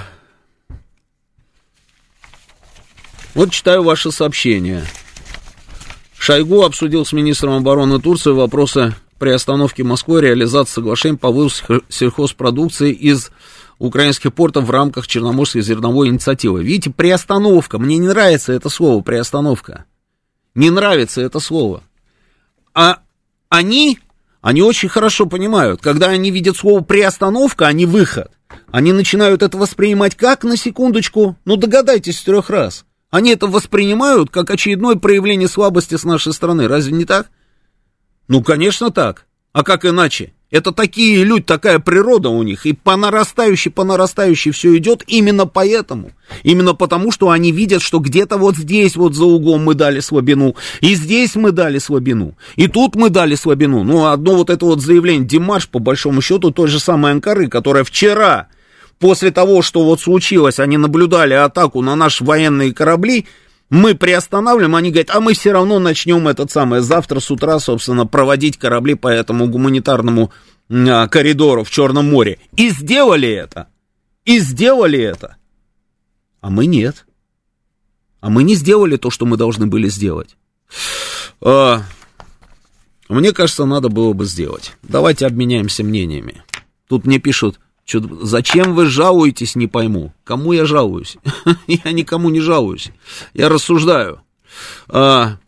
Вот читаю ваше сообщение. Шойгу обсудил с министром обороны Турции вопросы приостановки Москвы реализации соглашений по вывозу сельхозпродукции из украинских портов в рамках Черноморской зерновой инициативы. Видите, приостановка. Мне не нравится это слово, приостановка. Не нравится это слово. А они, они очень хорошо понимают, когда они видят слово приостановка, а не выход, они начинают это воспринимать как, на секундочку, ну догадайтесь трех раз. Они это воспринимают как очередное проявление слабости с нашей стороны. Разве не так? Ну, конечно, так. А как иначе? Это такие люди, такая природа у них, и по нарастающей, по нарастающей все идет именно поэтому. Именно потому, что они видят, что где-то вот здесь вот за углом мы дали слабину, и здесь мы дали слабину, и тут мы дали слабину. Ну, одно вот это вот заявление Димаш, по большому счету, той же самой Анкары, которая вчера, после того, что вот случилось, они наблюдали атаку на наши военные корабли, мы приостанавливаем, они говорят, а мы все равно начнем этот самый завтра с утра, собственно, проводить корабли по этому гуманитарному а, коридору в Черном море. И сделали это. И сделали это. А мы нет. А мы не сделали то, что мы должны были сделать. А, мне кажется, надо было бы сделать. Давайте обменяемся мнениями. Тут мне пишут, Чё, зачем вы жалуетесь, не пойму. Кому я жалуюсь? *laughs* я никому не жалуюсь. Я рассуждаю. А...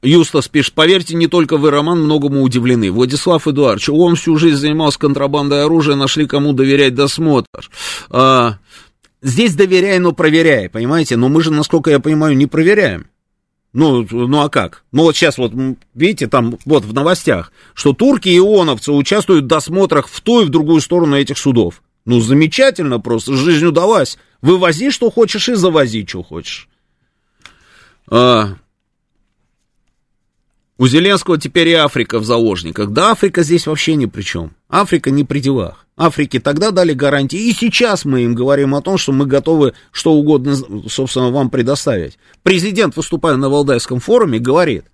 Юстас пишет, поверьте, не только вы, Роман, многому удивлены. Владислав Эдуардович, он всю жизнь занимался контрабандой оружия, нашли кому доверять досмотр. А, здесь доверяй, но проверяй, понимаете? Но мы же, насколько я понимаю, не проверяем. Ну, ну а как? Ну вот сейчас вот, видите, там вот в новостях, что турки и ионовцы участвуют в досмотрах в ту и в другую сторону этих судов. Ну, замечательно просто, жизнь удалась. Вывози, что хочешь, и завози, что хочешь. А, у Зеленского теперь и Африка в заложниках. Да, Африка здесь вообще ни при чем. Африка не при делах. Африке тогда дали гарантии, и сейчас мы им говорим о том, что мы готовы что угодно, собственно, вам предоставить. Президент, выступая на Валдайском форуме, говорит,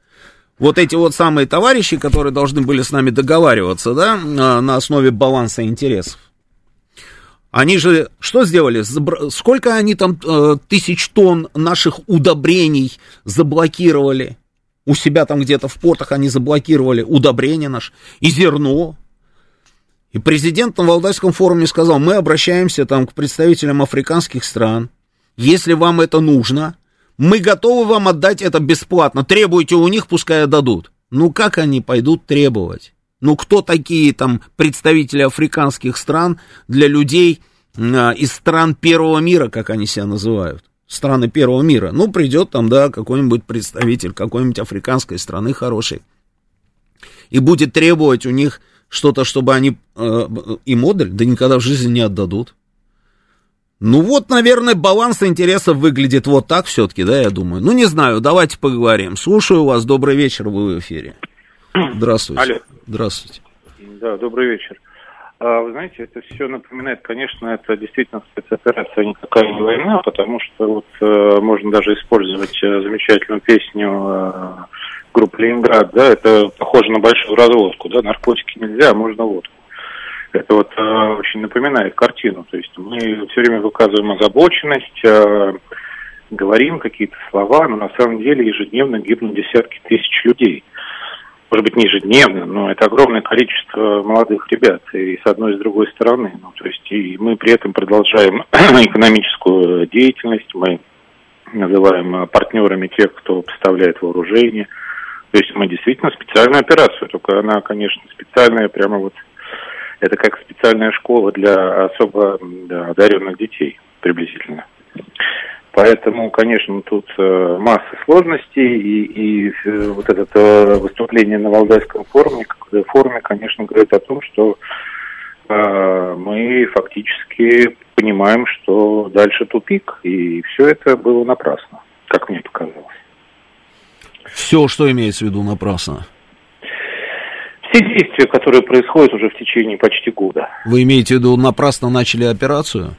вот эти вот самые товарищи, которые должны были с нами договариваться, да, на основе баланса интересов, они же что сделали? Сколько они там э, тысяч тонн наших удобрений заблокировали? У себя там где-то в портах они заблокировали удобрения наши и зерно. И президент на Валдайском форуме сказал, мы обращаемся там к представителям африканских стран. Если вам это нужно, мы готовы вам отдать это бесплатно. Требуйте у них, пускай отдадут. Ну как они пойдут требовать? Ну кто такие там представители африканских стран для людей а, из стран первого мира, как они себя называют? Страны первого мира. Ну, придет там, да, какой-нибудь представитель какой-нибудь африканской страны хороший и будет требовать у них что-то, чтобы они э, и модуль, да никогда в жизни не отдадут. Ну вот, наверное, баланс интересов выглядит вот так все-таки, да, я думаю. Ну, не знаю, давайте поговорим. Слушаю вас, добрый вечер, вы в эфире. *clears throat* Здравствуйте. Алло. Здравствуйте. Да, добрый вечер. Вы знаете, это все напоминает, конечно, это действительно спецоперация, никакая не война, потому что вот э, можно даже использовать э, замечательную песню э, группы Ленинград, да, это похоже на большую разводку, да, наркотики нельзя, а можно водку. Это вот очень напоминает картину, то есть мы все время выказываем озабоченность, говорим какие-то слова, но на самом деле ежедневно гибнут десятки тысяч людей может быть, не ежедневно, но это огромное количество молодых ребят и с одной и с другой стороны. Ну, то есть и мы при этом продолжаем *clears throat* экономическую деятельность, мы называем партнерами тех, кто поставляет вооружение. То есть мы действительно специальную операцию, только она, конечно, специальная, прямо вот, это как специальная школа для особо да, одаренных детей приблизительно. Поэтому, конечно, тут э, масса сложностей, и, и э, вот это э, выступление на Валдайском форуме, форуме, конечно, говорит о том, что э, мы фактически понимаем, что дальше тупик, и все это было напрасно, как мне показалось. Все, что имеется в виду напрасно? Все действия, которые происходят уже в течение почти года. Вы имеете в виду напрасно начали операцию?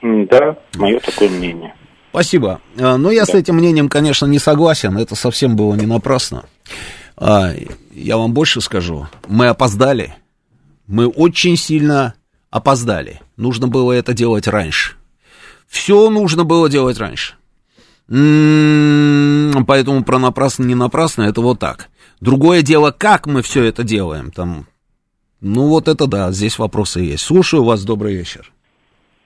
Да, мое такое мнение. Спасибо. А, но я да. с этим мнением, конечно, не согласен. Это совсем было не напрасно. А, я вам больше скажу. Мы опоздали. Мы очень сильно опоздали. Нужно было это делать раньше. Все нужно было делать раньше. М-м-м, поэтому про напрасно, не напрасно, это вот так. Другое дело, как мы все это делаем. Там, ну вот это да, здесь вопросы есть. Слушаю вас, добрый вечер.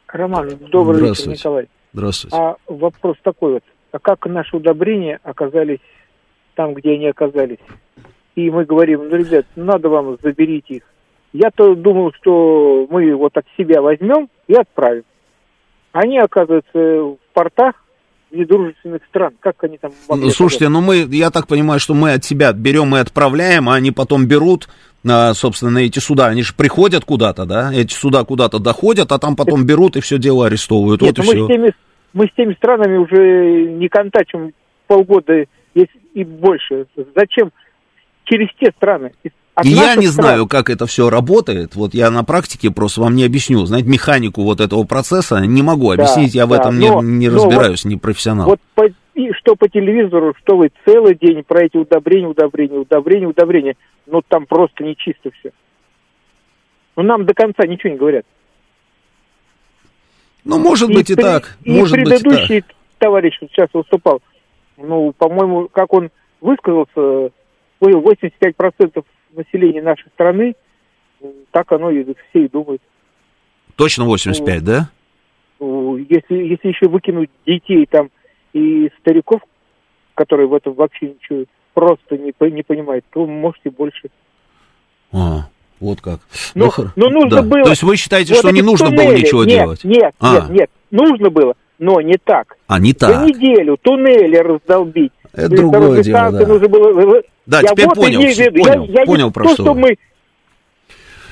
Роман, добрый вечер, Николай. Здравствуйте. А вопрос такой вот. А как наши удобрения оказались там, где они оказались? И мы говорим, ну, ребят, надо вам, заберите их. Я-то думал, что мы вот от себя возьмем и отправим. Они оказываются в портах недружественных стран. Как они там могли ну, Слушайте, ну мы, я так понимаю, что мы от себя берем и отправляем, а они потом берут, собственно, эти суда. Они же приходят куда-то, да? Эти суда куда-то доходят, а там потом берут и все дело арестовывают. Нет, вот мы, и все. С теми, мы с теми странами уже не контачим полгода и больше. Зачем через те страны? От я не стран... знаю, как это все работает. Вот я на практике просто вам не объясню. Знаете, механику вот этого процесса не могу объяснить. Да, я в этом но, не, не разбираюсь, вот, не профессионал. Вот по, и что по телевизору, что вы целый день про эти удобрения, удобрения, удобрения, удобрения. Ну, там просто нечисто все. Ну, нам до конца ничего не говорят. Ну, может и быть и при, так. И может предыдущий быть и так. товарищ сейчас выступал, ну, по-моему, как он высказался, 85% населения нашей страны так оно и все и думают. Точно 85, ну, да? Ну, если, если еще выкинуть детей там и стариков, которые в этом вообще ничего просто не, не понимают, то можете больше. А, вот как. Но, ну, но ну, нужно да. было... То есть вы считаете, вот что не нужно туннели. было ничего нет, делать? Нет, а. нет, нет, нужно было, но не так. А, не так. За неделю туннели раздолбить. Это другое дело, да. Нужно было... Да, я теперь вот понял, понял, я, я понял не про то, что, что мы,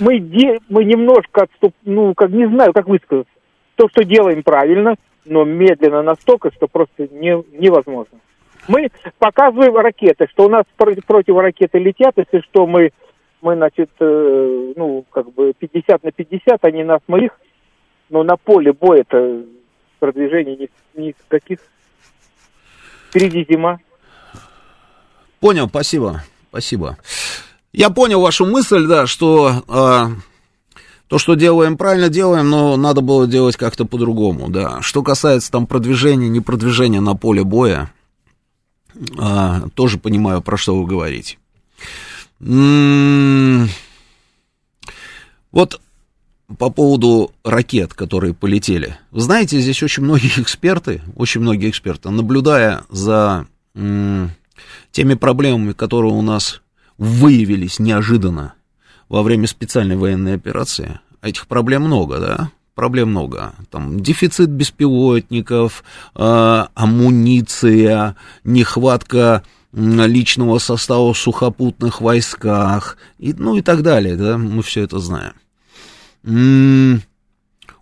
мы, де, мы немножко отступ, ну, как не знаю, как высказаться. То, что делаем правильно, но медленно настолько, что просто не, невозможно. Мы показываем ракеты, что у нас против, ракеты летят, если что, мы, мы значит, э, ну, как бы 50 на 50, они нас, мы их, но на поле боя-то продвижения ни, никаких. Впереди зима. Понял, спасибо, спасибо. Я понял вашу мысль, да, что э, то, что делаем, правильно делаем, но надо было делать как-то по-другому, да. Что касается там продвижения, не продвижения на поле боя, э, тоже понимаю, про что вы говорите. М-м- вот по поводу ракет, которые полетели. Вы знаете, здесь очень многие эксперты, очень многие эксперты, наблюдая за м- теми проблемами, которые у нас выявились неожиданно во время специальной военной операции. Этих проблем много, да? Проблем много. Там дефицит беспилотников, э, амуниция, нехватка личного состава в сухопутных войсках, и, ну и так далее, да, мы все это знаем.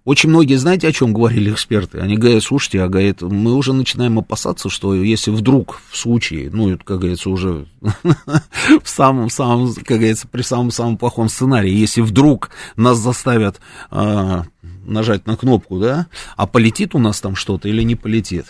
Очень многие, знаете, о чем говорили эксперты? Они говорят, слушайте, а говорят, мы уже начинаем опасаться, что если вдруг в случае, ну, как говорится, уже *laughs* в самом-самом, как говорится, при самом-самом плохом сценарии, если вдруг нас заставят а, нажать на кнопку, да, а полетит у нас там что-то или не полетит.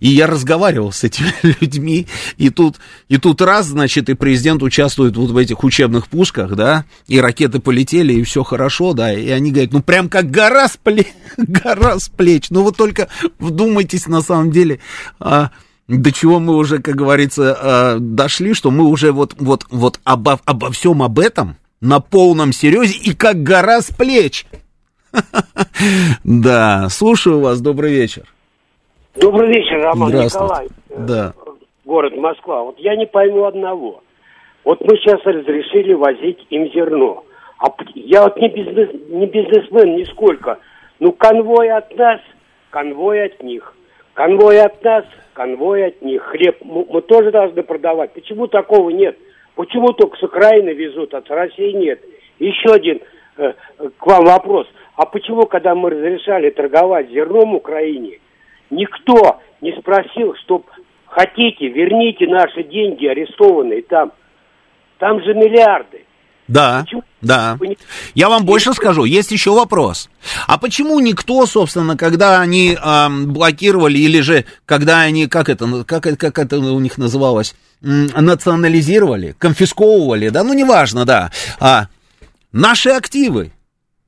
И я разговаривал с этими *laughs* людьми, и тут, и тут раз, значит, и президент участвует вот в этих учебных пусках, да, и ракеты полетели, и все хорошо, да, и они говорят, ну, прям как гора с, плеч, *laughs* гора с плеч, ну, вы только вдумайтесь, на самом деле, а, до чего мы уже, как говорится, а, дошли, что мы уже вот, вот, вот обо, обо всем об этом на полном серьезе и как гора с плеч. *laughs* Да, слушаю вас, добрый вечер. Добрый вечер, Роман Николай. Да. Город Москва. Вот я не пойму одного. Вот мы сейчас разрешили возить им зерно. А я вот не, бизнес, не бизнесмен нисколько. Ну, конвой от нас, конвой от них. Конвой от нас, конвой от них. Хлеб мы, мы тоже должны продавать. Почему такого нет? Почему только с Украины везут, а с России нет? Еще один э, к вам вопрос. А почему, когда мы разрешали торговать зерном Украине, никто не спросил, что хотите, верните наши деньги арестованные там. Там же миллиарды. Да, почему? да. Я вам больше скажу, есть еще вопрос. А почему никто, собственно, когда они э, блокировали, или же когда они, как это, как, как это у них называлось, национализировали, конфисковывали, да, ну неважно, да, а, наши активы,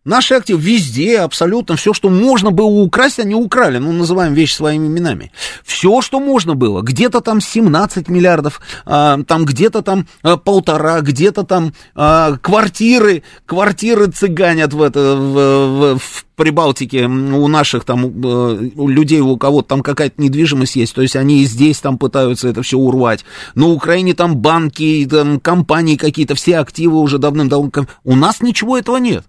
Наши активы везде, абсолютно, все, что можно было украсть, они украли. Ну, называем вещи своими именами. Все, что можно было. Где-то там 17 миллиардов, а, там где-то там а, полтора, где-то там а, квартиры, квартиры цыганят в, это, в, в, в Прибалтике у наших там э, у людей, у кого-то там какая-то недвижимость есть, то есть они и здесь там пытаются это все урвать. На Украине там банки, там компании какие-то, все активы уже давным-давно. У нас ничего этого нет.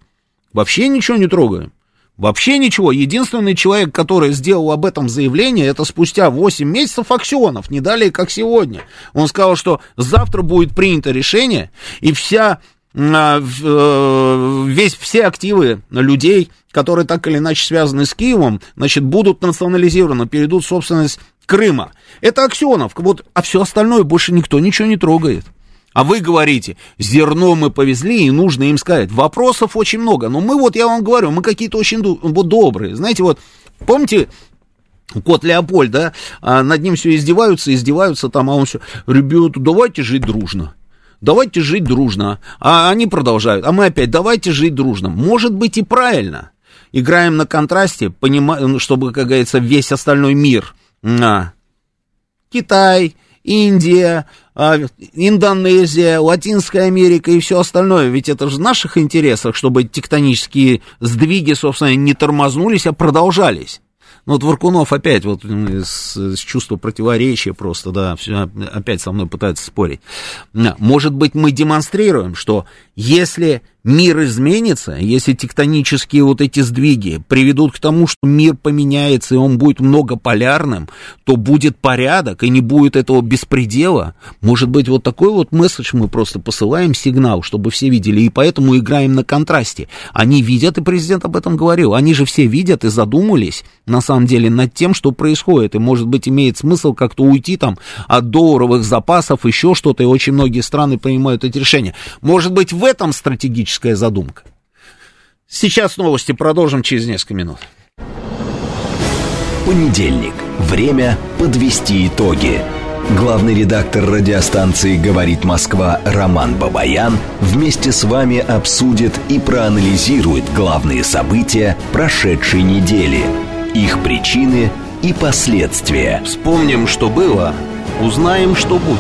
Вообще ничего не трогаем. Вообще ничего. Единственный человек, который сделал об этом заявление, это спустя 8 месяцев Аксионов, не далее, как сегодня. Он сказал, что завтра будет принято решение, и вся, а, э, весь, все активы людей, которые так или иначе связаны с Киевом, значит, будут национализированы, перейдут в собственность Крыма. Это Аксионов. Вот, а все остальное больше никто ничего не трогает. А вы говорите, зерно мы повезли, и нужно им сказать. Вопросов очень много. Но мы вот, я вам говорю, мы какие-то очень добрые. Знаете, вот, помните, Кот Леопольд, да, а над ним все издеваются, издеваются там, а он все, ребята, давайте жить дружно. Давайте жить дружно. А они продолжают. А мы опять, давайте жить дружно. Может быть и правильно. Играем на контрасте, понимаем, чтобы, как говорится, весь остальной мир. А, Китай, Индия, а, Индонезия, Латинская Америка и все остальное. Ведь это же в наших интересах, чтобы тектонические сдвиги, собственно, не тормознулись, а продолжались. Ну, вот Варкунов опять вот с, с чувства противоречия просто, да, все, опять со мной пытается спорить. Может быть, мы демонстрируем, что если мир изменится, если тектонические вот эти сдвиги приведут к тому, что мир поменяется и он будет многополярным, то будет порядок и не будет этого беспредела. Может быть, вот такой вот месседж мы просто посылаем сигнал, чтобы все видели, и поэтому играем на контрасте. Они видят, и президент об этом говорил, они же все видят и задумались, на самом деле, над тем, что происходит, и, может быть, имеет смысл как-то уйти там от долларовых запасов, еще что-то, и очень многие страны принимают эти решения. Может быть, в этом стратегическая задумка. Сейчас новости продолжим через несколько минут. Понедельник. Время подвести итоги. Главный редактор радиостанции «Говорит Москва» Роман Бабаян вместе с вами обсудит и проанализирует главные события прошедшей недели, их причины и последствия. Вспомним, что было, узнаем, что будет.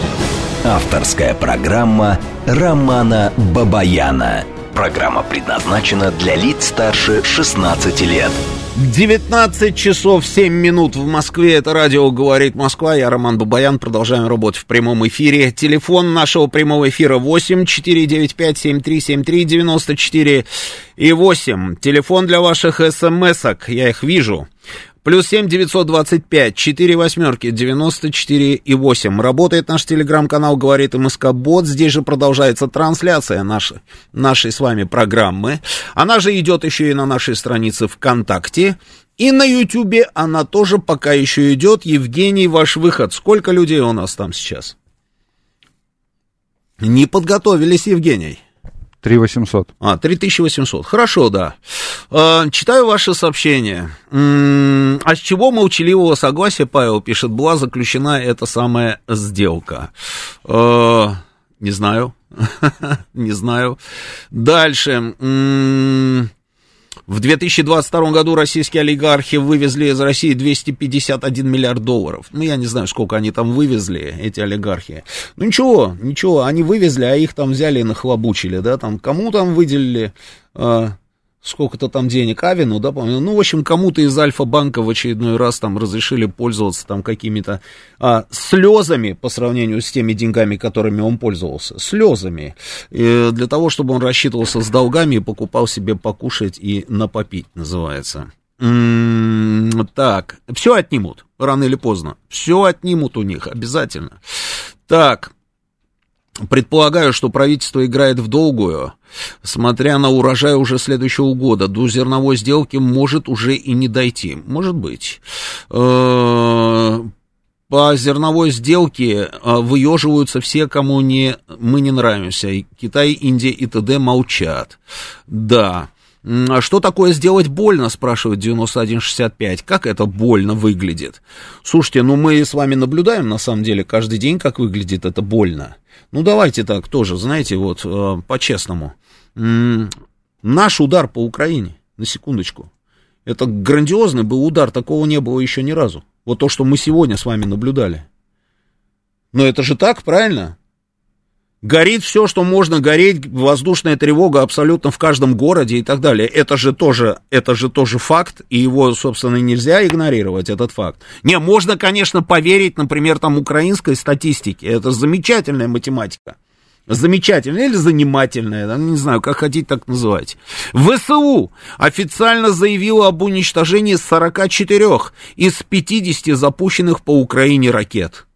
Авторская программа Романа Бабаяна. Программа предназначена для лиц старше 16 лет. 19 часов 7 минут в Москве. Это радио «Говорит Москва». Я Роман Бабаян. Продолжаем работать в прямом эфире. Телефон нашего прямого эфира 8 495 7373 94 и 8. Телефон для ваших смс-ок. Я их вижу. Плюс семь девятьсот двадцать пять четыре восьмерки девяносто четыре и восемь. Работает наш телеграм-канал «Говорит МСК Бот». Здесь же продолжается трансляция нашей, нашей с вами программы. Она же идет еще и на нашей странице ВКонтакте. И на Ютубе она тоже пока еще идет. Евгений, ваш выход. Сколько людей у нас там сейчас? Не подготовились, Евгений. 3800. А, 3800. Хорошо, да. Э, читаю ваше сообщение. М-м, а с чего молчаливого согласия, Павел пишет, была заключена эта самая сделка? Э, не знаю. *laughs* не знаю. Дальше. М-м, в 2022 году российские олигархи вывезли из России 251 миллиард долларов. Ну, я не знаю, сколько они там вывезли, эти олигархи. Ну, ничего, ничего, они вывезли, а их там взяли и нахлобучили, да, там, кому там выделили... Э, сколько-то там денег Авину, да, помню, ну, в общем, кому-то из Альфа-банка в очередной раз там разрешили пользоваться там какими-то а, слезами по сравнению с теми деньгами, которыми он пользовался, слезами, и для того, чтобы он рассчитывался с долгами и покупал себе покушать и напопить, называется. М-м, так, все отнимут, рано или поздно, все отнимут у них, обязательно. Так, Предполагаю, что правительство играет в долгую, смотря на урожай уже следующего года. До зерновой сделки может уже и не дойти. Может быть. Э, по зерновой сделке э, выеживаются все, кому не, мы не нравимся. Китай, Индия и т.д. молчат. Да. А что такое сделать больно, спрашивает 9165. Как это больно выглядит? Слушайте, ну мы с вами наблюдаем на самом деле каждый день, как выглядит это больно. Ну давайте так тоже, знаете, вот э, по-честному. Наш удар по Украине, на секундочку, это грандиозный был удар, такого не было еще ни разу. Вот то, что мы сегодня с вами наблюдали. Но это же так, правильно? Горит все, что можно гореть, воздушная тревога абсолютно в каждом городе и так далее. Это же тоже, это же тоже факт, и его, собственно, нельзя игнорировать, этот факт. Не, можно, конечно, поверить, например, там, украинской статистике. Это замечательная математика. Замечательная или занимательная, не знаю, как хотите, так называть. ВСУ официально заявила об уничтожении 44 из 50 запущенных по Украине ракет.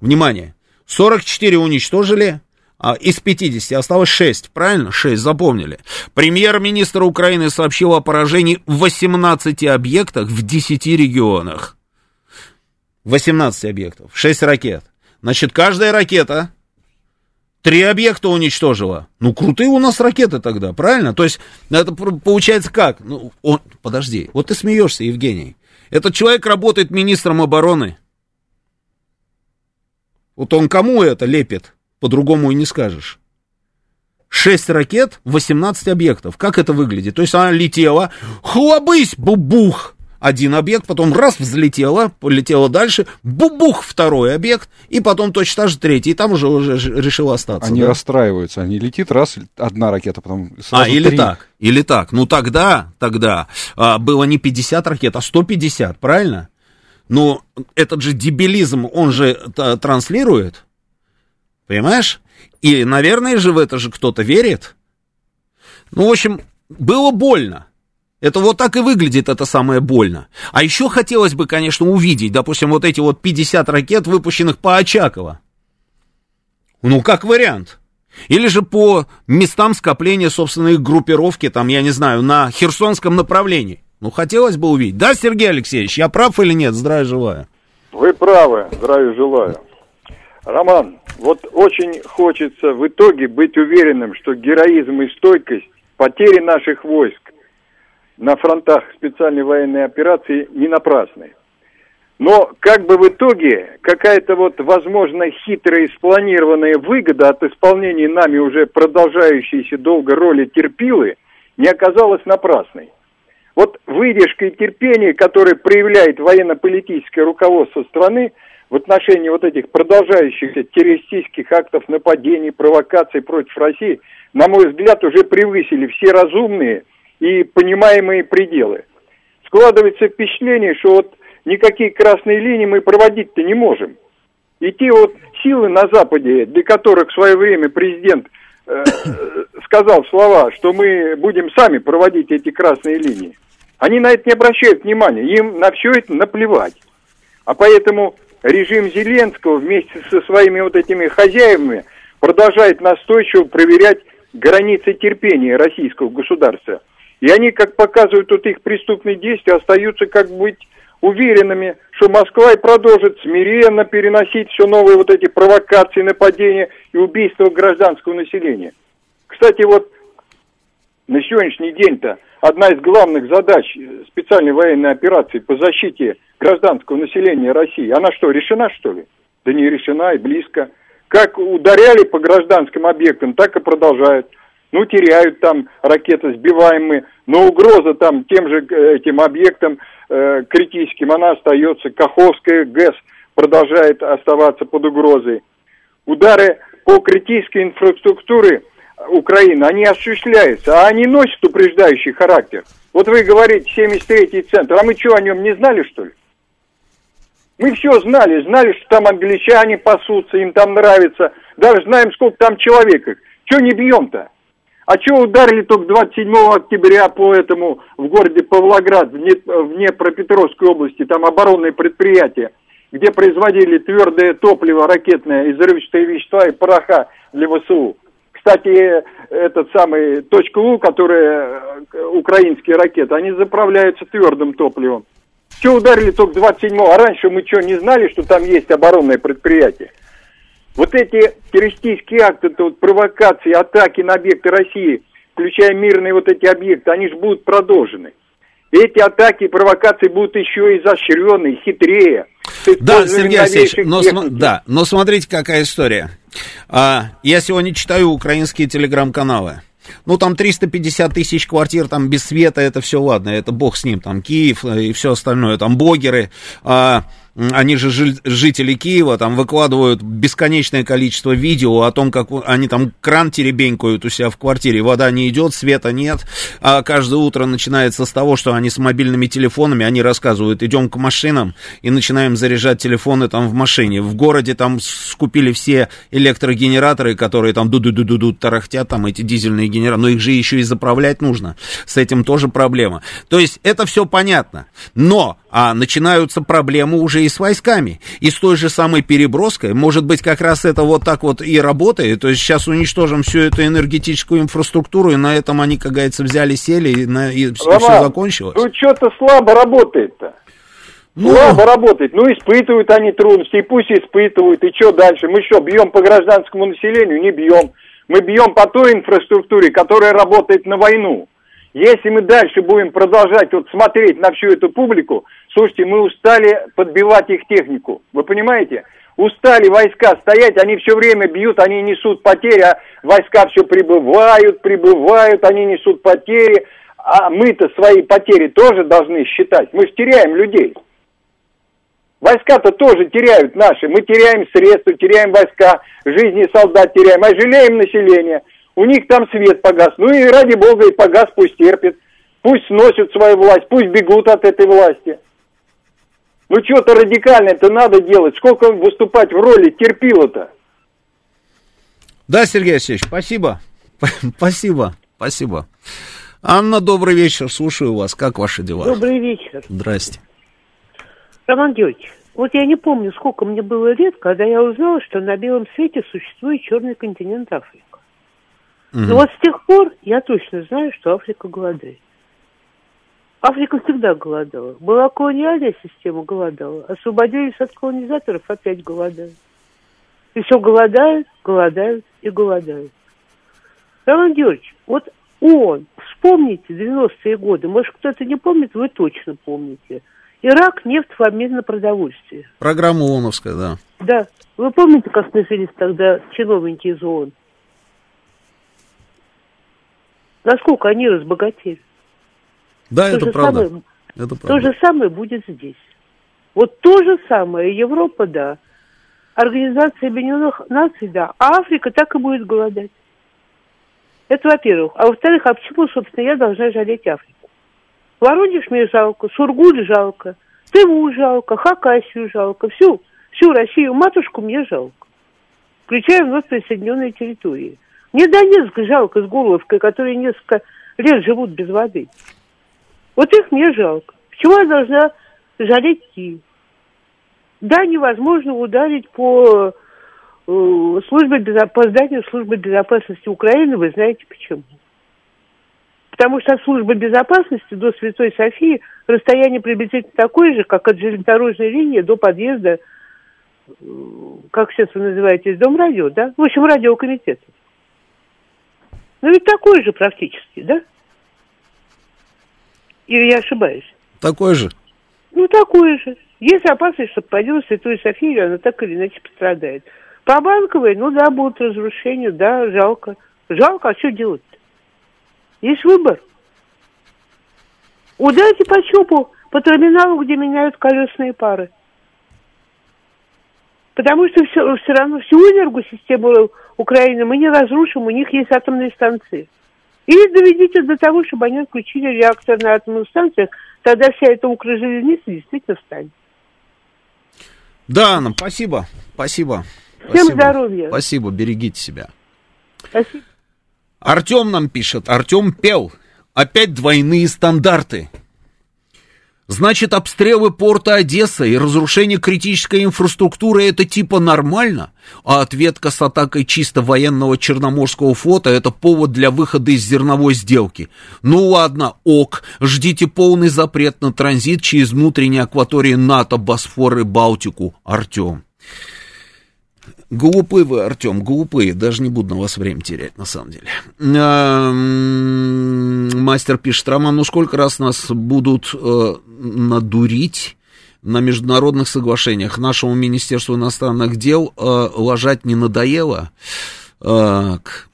Внимание! 44 уничтожили, а из 50 осталось 6, правильно? 6, запомнили. Премьер-министр Украины сообщил о поражении в 18 объектах в 10 регионах. 18 объектов, 6 ракет. Значит, каждая ракета три объекта уничтожила. Ну, крутые у нас ракеты тогда, правильно? То есть, это получается как? Ну, он, подожди, вот ты смеешься, Евгений. Этот человек работает министром обороны. Вот он кому это лепит? По-другому и не скажешь. 6 ракет, 18 объектов. Как это выглядит? То есть она летела, хлобысь, бубух, один объект, потом раз взлетела, полетела дальше, бубух второй объект, и потом точно так же третий, и там уже, уже решил остаться. Они да? расстраиваются, они летит раз, одна ракета, потом сразу А, или три. так, или так. Ну тогда, тогда а, было не 50 ракет, а 150, правильно? Но этот же дебилизм, он же транслирует, понимаешь? И, наверное же, в это же кто-то верит. Ну, в общем, было больно. Это вот так и выглядит, это самое больно. А еще хотелось бы, конечно, увидеть, допустим, вот эти вот 50 ракет, выпущенных по Очаково. Ну, как вариант. Или же по местам скопления собственной группировки, там, я не знаю, на Херсонском направлении. Ну, хотелось бы увидеть. Да, Сергей Алексеевич, я прав или нет? Здравия желаю. Вы правы, здравия желаю. Роман, вот очень хочется в итоге быть уверенным, что героизм и стойкость, потери наших войск на фронтах специальной военной операции не напрасны. Но как бы в итоге какая-то вот, возможно, хитрая и спланированная выгода от исполнения нами уже продолжающейся долго роли терпилы не оказалась напрасной. Вот выдержка и терпение, которое проявляет военно-политическое руководство страны в отношении вот этих продолжающихся террористических актов нападений, провокаций против России, на мой взгляд, уже превысили все разумные и понимаемые пределы. Складывается впечатление, что вот никакие красные линии мы проводить-то не можем. И те вот силы на Западе, для которых в свое время президент э, сказал слова, что мы будем сами проводить эти красные линии, они на это не обращают внимания, им на все это наплевать. А поэтому режим Зеленского вместе со своими вот этими хозяевами продолжает настойчиво проверять границы терпения российского государства. И они, как показывают вот их преступные действия, остаются как быть уверенными, что Москва и продолжит смиренно переносить все новые вот эти провокации, нападения и убийства гражданского населения. Кстати, вот на сегодняшний день-то одна из главных задач специальной военной операции по защите гражданского населения России, она что, решена что ли? Да не решена и близко. Как ударяли по гражданским объектам, так и продолжают. Ну, теряют там ракеты сбиваемые, но угроза там тем же э, этим объектам э, критическим, она остается. Каховская ГЭС продолжает оставаться под угрозой. Удары по критической инфраструктуре Украины, они осуществляются, а они носят упреждающий характер. Вот вы говорите, 73-й центр, а мы что, о нем не знали, что ли? Мы все знали, знали, что там англичане пасутся, им там нравится, даже знаем, сколько там человек. Чего не бьем-то? А что ударили только 27 октября по этому в городе Павлоград, в, не, в Днепропетровской области, там оборонное предприятие, где производили твердое топливо ракетное и взрывчатые вещества и пороха для ВСУ. Кстати, этот самый точка У, которые э, украинские ракеты, они заправляются твердым топливом. Что ударили только 27-го? А раньше мы что, не знали, что там есть оборонное предприятие? Вот эти террористические акты, это вот провокации, атаки на объекты России, включая мирные вот эти объекты, они же будут продолжены. Эти атаки и провокации будут еще изощренные, хитрее. Да, Сергей Алексеевич, но, см- да, но смотрите, какая история. А, я сегодня читаю украинские телеграм-каналы. Ну, там 350 тысяч квартир, там без света, это все ладно, это бог с ним, там Киев и все остальное, там блогеры. А, они же жители Киева, там выкладывают бесконечное количество видео о том, как они там кран теребенькают у себя в квартире, вода не идет, света нет, а каждое утро начинается с того, что они с мобильными телефонами, они рассказывают, идем к машинам и начинаем заряжать телефоны там в машине. В городе там скупили все электрогенераторы, которые там ду-ду-ду-ду тарахтят, там эти дизельные генераторы, но их же еще и заправлять нужно, с этим тоже проблема. То есть это все понятно, но а начинаются проблемы уже и с войсками. И с той же самой переброской, может быть, как раз это вот так вот и работает. То есть сейчас уничтожим всю эту энергетическую инфраструктуру, и на этом они, как говорится, взяли, сели, и, на, и, и все закончилось. Ну, что-то слабо работает-то. Ну, слабо работает. Ну, испытывают они трудности, и пусть испытывают, и что дальше? Мы что, бьем по гражданскому населению? Не бьем. Мы бьем по той инфраструктуре, которая работает на войну. Если мы дальше будем продолжать вот смотреть на всю эту публику, слушайте, мы устали подбивать их технику. Вы понимаете? Устали войска стоять, они все время бьют, они несут потери, а войска все прибывают, прибывают, они несут потери. А мы-то свои потери тоже должны считать. Мы же теряем людей. Войска-то тоже теряют наши. Мы теряем средства, теряем войска, жизни солдат теряем, а жалеем население. У них там свет погас. Ну и ради бога и погас, пусть терпит. Пусть сносят свою власть, пусть бегут от этой власти. Ну что-то радикальное-то надо делать. Сколько выступать в роли терпила-то? Да, Сергей Алексеевич, спасибо. *laughs* Спасибо, спасибо. Анна, добрый вечер, слушаю вас. Как ваши дела? Добрый вечер. Здрасте. Роман Георгиевич, вот я не помню, сколько мне было лет, когда я узнала, что на белом свете существует черный континент Африка. Угу. Но вот с тех пор я точно знаю, что Африка голодает. Африка всегда голодала. Была колониальная система, голодала. Освободились от колонизаторов, опять голодают. И все голодают, голодают и голодают. Роман Георгиевич, вот он, вспомните 90-е годы, может кто-то не помнит, вы точно помните. Ирак, нефть в обмен на продовольствие. Программа ООНовская, да. Да. Вы помните, как сносились тогда чиновники из ООН? Насколько они разбогатели? Да, то это же правда. Самое, это правда. То же самое будет здесь. Вот то же самое. Европа, да. Организация Объединенных Наций, да. А Африка так и будет голодать. Это во-первых. А во-вторых, а почему, собственно, я должна жалеть Африку? Воронеж мне жалко, Сургуль жалко, Тыву жалко, Хакасию жалко, всю, всю Россию, матушку мне жалко. Включая вновь присоединенные территории. Мне Донецк жалко с Горловкой, которые несколько лет живут без воды. Вот их мне жалко. Почему я должна жалеть Киев? Да, невозможно ударить по э, службе по зданию службы безопасности Украины, вы знаете почему. Потому что от службы безопасности до Святой Софии расстояние приблизительно такое же, как от железнодорожной линии до подъезда, э, как сейчас вы называете, дом радио, да? В общем, радиокомитета. Ну ведь такое же практически, да? Или я ошибаюсь? Такое же. Ну, такое же. Есть опасность, что попадет в Святую Софию, она так или иначе пострадает. По банковой, ну да, будут разрушения, да, жалко. Жалко, а что делать-то? Есть выбор. Ударьте по ЧОПу, по терминалу, где меняют колесные пары. Потому что все, все равно всю энергосистему Украины мы не разрушим, у них есть атомные станции. Или доведите до того, чтобы они отключили реактор на атомных станциях, тогда вся эта укрожелезница действительно встанет. Да, Анна, спасибо, спасибо. Всем спасибо. здоровья. Спасибо, берегите себя. Спасибо. Артем нам пишет, Артем пел. Опять двойные стандарты. Значит, обстрелы порта Одесса и разрушение критической инфраструктуры это типа нормально, а ответка с атакой чисто военного Черноморского флота это повод для выхода из зерновой сделки. Ну ладно, ок, ждите полный запрет на транзит через внутренние акватории НАТО, Босфор и Балтику, Артем. Глупые вы, Артем, глупые. Даже не буду на вас время терять, на самом деле. Мастер пишет, Роман, ну сколько раз нас будут э, надурить на международных соглашениях? Нашему Министерству иностранных дел э, ложать не надоело? Так,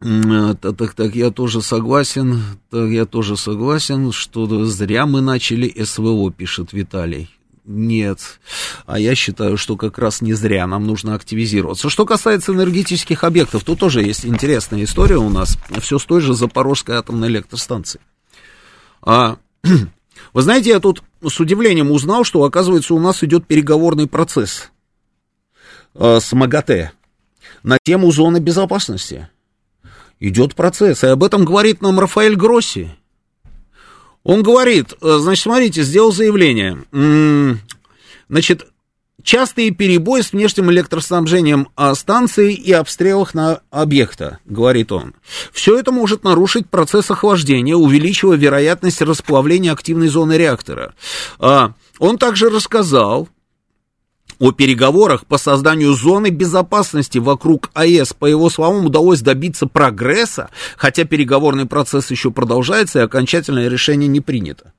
так, так, так, я тоже согласен, так, я тоже согласен, что зря мы начали СВО, пишет Виталий. Нет. А я считаю, что как раз не зря нам нужно активизироваться. Что касается энергетических объектов, тут тоже есть интересная история у нас. Все с той же Запорожской атомной электростанции. А, *clears throat* вы знаете, я тут с удивлением узнал, что, оказывается, у нас идет переговорный процесс а, с МАГАТЭ на тему зоны безопасности. Идет процесс, и об этом говорит нам Рафаэль Гросси. Он говорит, э, значит, смотрите, сделал заявление. Значит, частые перебои с внешним электроснабжением а, станции и обстрелах на объекта, говорит он. Все это может нарушить процесс охлаждения, увеличивая вероятность расплавления активной зоны реактора. А, он также рассказал, о переговорах по созданию зоны безопасности вокруг АЭС. По его словам, удалось добиться прогресса, хотя переговорный процесс еще продолжается и окончательное решение не принято.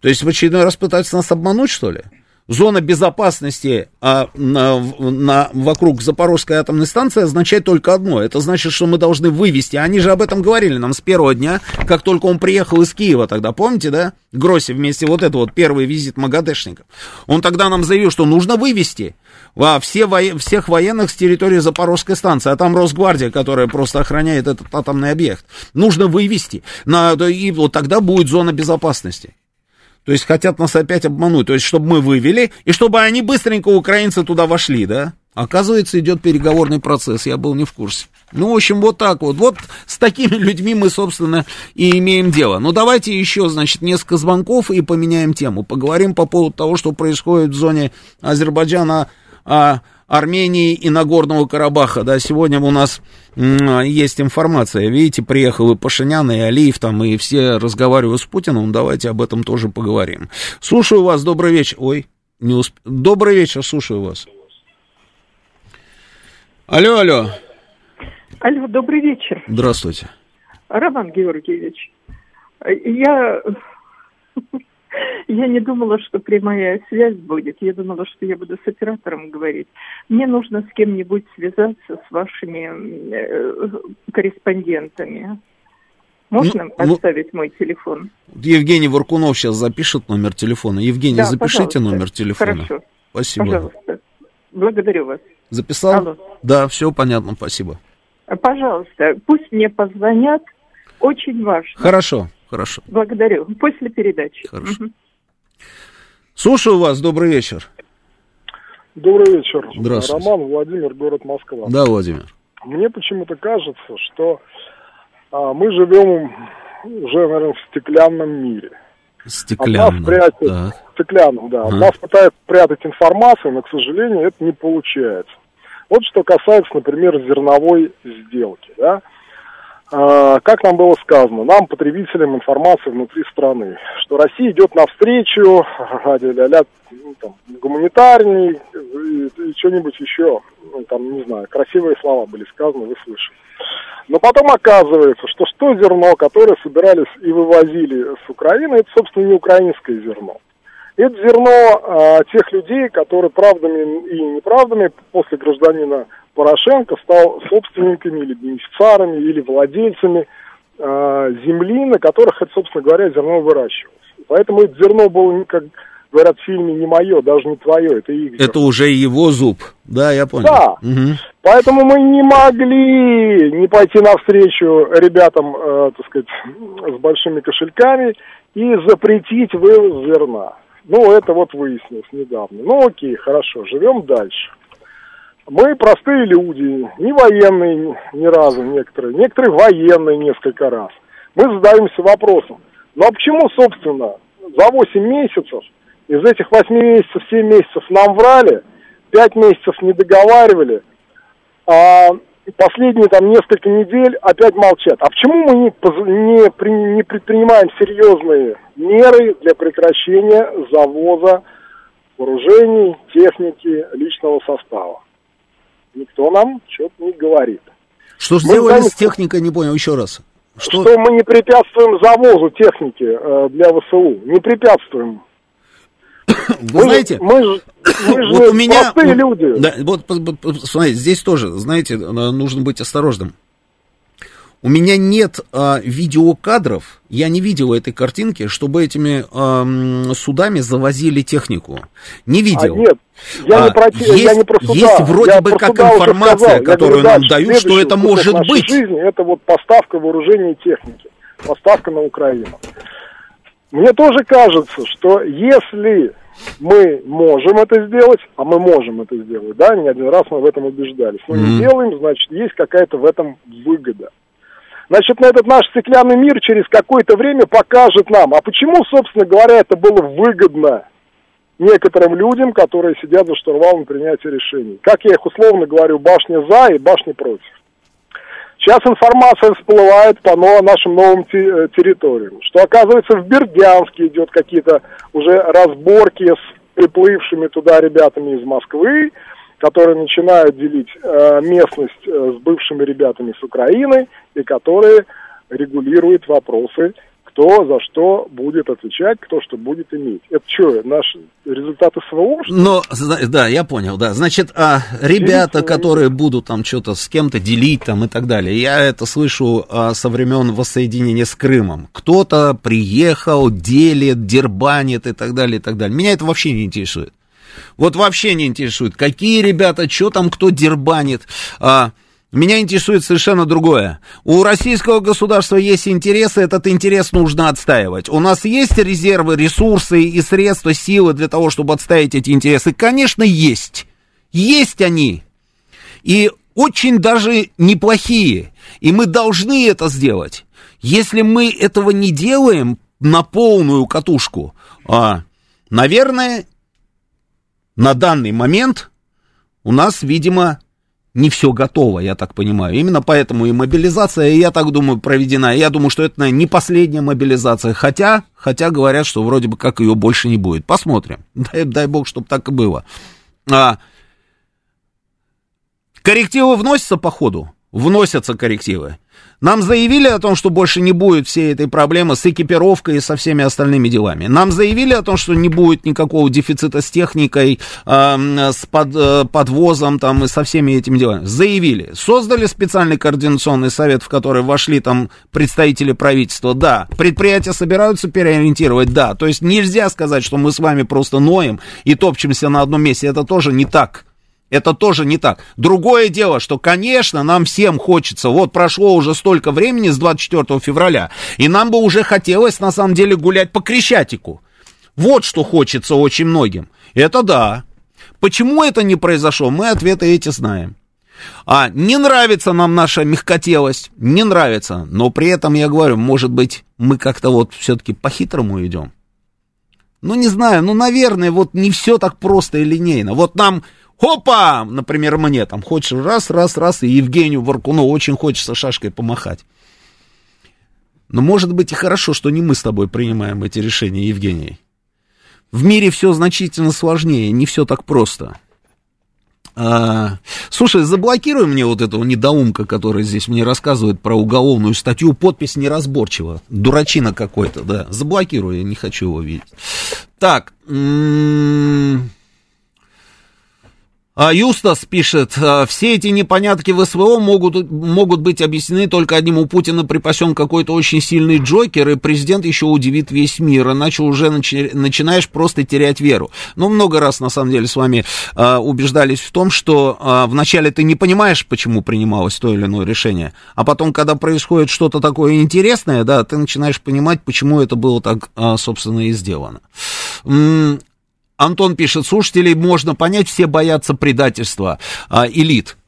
То есть в очередной раз пытаются нас обмануть, что ли? Зона безопасности а, на, на, вокруг Запорожской атомной станции означает только одно. Это значит, что мы должны вывести. Они же об этом говорили нам с первого дня, как только он приехал из Киева тогда. Помните, да? Гросси вместе вот это вот первый визит Магадешников. Он тогда нам заявил, что нужно вывести во все во... всех военных с территории Запорожской станции, а там Росгвардия, которая просто охраняет этот атомный объект. Нужно вывести. На... И вот тогда будет зона безопасности. То есть хотят нас опять обмануть. То есть, чтобы мы вывели, и чтобы они быстренько, украинцы, туда вошли, да? Оказывается, идет переговорный процесс, я был не в курсе. Ну, в общем, вот так вот. Вот с такими людьми мы, собственно, и имеем дело. Ну, давайте еще, значит, несколько звонков и поменяем тему. Поговорим по поводу того, что происходит в зоне Азербайджана, а, Армении и Нагорного Карабаха. Да, сегодня у нас есть информация. Видите, приехал и Пашинян, и Алиев там, и все разговаривают с Путиным. Давайте об этом тоже поговорим. Слушаю вас, добрый вечер. Ой, не усп... Добрый вечер, слушаю вас. Алло, алло. Алло, добрый вечер. Здравствуйте. Роман Георгиевич, я я не думала, что прямая связь будет. Я думала, что я буду с оператором говорить. Мне нужно с кем-нибудь связаться с вашими э, корреспондентами. Можно ну, оставить ну, мой телефон? Евгений Варкунов сейчас запишет номер телефона. Евгений, да, запишите номер телефона. Хорошо. Спасибо. Пожалуйста. Благодарю вас. Записал? Алло. Да, все понятно, спасибо. Пожалуйста, пусть мне позвонят. Очень важно. Хорошо. Хорошо. Благодарю. После передачи. Хорошо. Угу. Слушаю вас. Добрый вечер. Добрый вечер. Здравствуйте. Роман, Владимир, город Москва. Да, Владимир. Мне почему-то кажется, что а, мы живем уже, наверное, в стеклянном мире. Стеклянном. Прятят, так. Стеклянном, да. А. Нас пытаются прятать информацию, но, к сожалению, это не получается. Вот что касается, например, зерновой сделки, да. А, как нам было сказано, нам, потребителям информации внутри страны, что Россия идет навстречу, ля-ля, ну, там, гуманитарней и, и что-нибудь еще, ну, там, не знаю, красивые слова были сказаны, вы слышали. Но потом оказывается, что что зерно, которое собирались и вывозили с Украины, это, собственно, не украинское зерно. Это зерно а, тех людей, которые правдами и неправдами после гражданина Порошенко стал собственниками или бенефициарами, или владельцами э, земли, на которых, это, собственно говоря, зерно выращивалось. Поэтому это зерно было, как говорят в фильме, не мое, даже не твое, это их зерно. Это уже его зуб, да, я понял. Да, угу. поэтому мы не могли не пойти навстречу ребятам, э, так сказать, с большими кошельками и запретить вывоз зерна. Ну, это вот выяснилось недавно. Ну, окей, хорошо, живем дальше. Мы простые люди, не военные ни разу некоторые, некоторые военные несколько раз. Мы задаемся вопросом, ну а почему, собственно, за 8 месяцев, из этих 8 месяцев 7 месяцев нам врали, 5 месяцев не договаривали, а последние там несколько недель опять молчат. А почему мы не, не, не предпринимаем серьезные меры для прекращения завоза вооружений, техники, личного состава? Никто нам что-то не говорит. Что сделали с техникой, не понял, еще раз. Что... что мы не препятствуем завозу техники э, для ВСУ, не препятствуем. *coughs* Вы мы, знаете, мы, мы *coughs* же вот у меня, простые люди. Да, вот, смотрите, здесь тоже, знаете, нужно быть осторожным. У меня нет а, видеокадров, я не видел этой картинки, чтобы этими а, судами завозили технику. Не видел. А, нет, я, а, не про, есть, я не про суда. Есть вроде я бы как информация, которую нам дают, что это может быть. Жизни, это вот поставка вооружения и техники, поставка на Украину. Мне тоже кажется, что если мы можем это сделать, а мы можем это сделать, да, не один раз мы в этом убеждались, но mm-hmm. не делаем, значит, есть какая-то в этом выгода. Значит, на этот наш стеклянный мир через какое-то время покажет нам, а почему, собственно говоря, это было выгодно некоторым людям, которые сидят за штурвалом принятия решений. Как я их условно говорю, башня за и башня против. Сейчас информация всплывает по нашим новым э, территориям, что оказывается в Бердянске идет какие-то уже разборки с приплывшими туда ребятами из Москвы, которые начинают делить э, местность э, с бывшими ребятами с Украины и которые регулируют вопросы кто за что будет отвечать, кто что будет иметь. Это что, наши результаты СВО? Но, да, я понял, да. Значит, а, ребята, которые будут там что-то с кем-то делить там и так далее, я это слышу а, со времен воссоединения с Крымом. Кто-то приехал, делит, дербанит и так далее, и так далее. Меня это вообще не интересует. Вот вообще не интересует, какие ребята, что там кто дербанит. А, меня интересует совершенно другое. У российского государства есть интересы, этот интерес нужно отстаивать. У нас есть резервы, ресурсы и средства, силы для того, чтобы отстаивать эти интересы? Конечно, есть. Есть они. И очень даже неплохие. И мы должны это сделать. Если мы этого не делаем на полную катушку, а, наверное, на данный момент у нас, видимо, не все готово, я так понимаю. Именно поэтому и мобилизация, я так думаю, проведена. Я думаю, что это наверное, не последняя мобилизация. Хотя, хотя говорят, что вроде бы как ее больше не будет. Посмотрим. *laughs* Дай, дай бог, чтобы так и было. А, коррективы вносятся по ходу? Вносятся коррективы. Нам заявили о том, что больше не будет всей этой проблемы с экипировкой и со всеми остальными делами. Нам заявили о том, что не будет никакого дефицита с техникой, э, с под, э, подвозом там, и со всеми этими делами. Заявили. Создали специальный координационный совет, в который вошли там представители правительства. Да. Предприятия собираются переориентировать. Да. То есть нельзя сказать, что мы с вами просто ноем и топчемся на одном месте. Это тоже не так. Это тоже не так. Другое дело, что, конечно, нам всем хочется, вот прошло уже столько времени с 24 февраля, и нам бы уже хотелось, на самом деле, гулять по Крещатику. Вот что хочется очень многим. Это да. Почему это не произошло, мы ответы эти знаем. А не нравится нам наша мягкотелость, не нравится, но при этом я говорю, может быть, мы как-то вот все-таки по-хитрому идем. Ну, не знаю, ну, наверное, вот не все так просто и линейно. Вот нам Хопа! Например, мне там хочешь раз, раз, раз, и Евгению Варкуну очень хочется шашкой помахать. Но может быть и хорошо, что не мы с тобой принимаем эти решения, Евгений. В мире все значительно сложнее, не все так просто. А, слушай, заблокируй мне вот этого недоумка, который здесь мне рассказывает про уголовную статью, подпись неразборчива, дурачина какой-то, да, заблокируй, я не хочу его видеть. Так, м-м- а, Юстас пишет, «А, все эти непонятки в СВО могут, могут быть объяснены только одним. У Путина припасен какой-то очень сильный Джокер, и президент еще удивит весь мир, иначе уже начи, начинаешь просто терять веру. Но много раз, на самом деле, с вами а, убеждались в том, что а, вначале ты не понимаешь, почему принималось то или иное решение, а потом, когда происходит что-то такое интересное, да, ты начинаешь понимать, почему это было так, а, собственно, и сделано. Антон пишет, слушателей можно понять, все боятся предательства а, элит.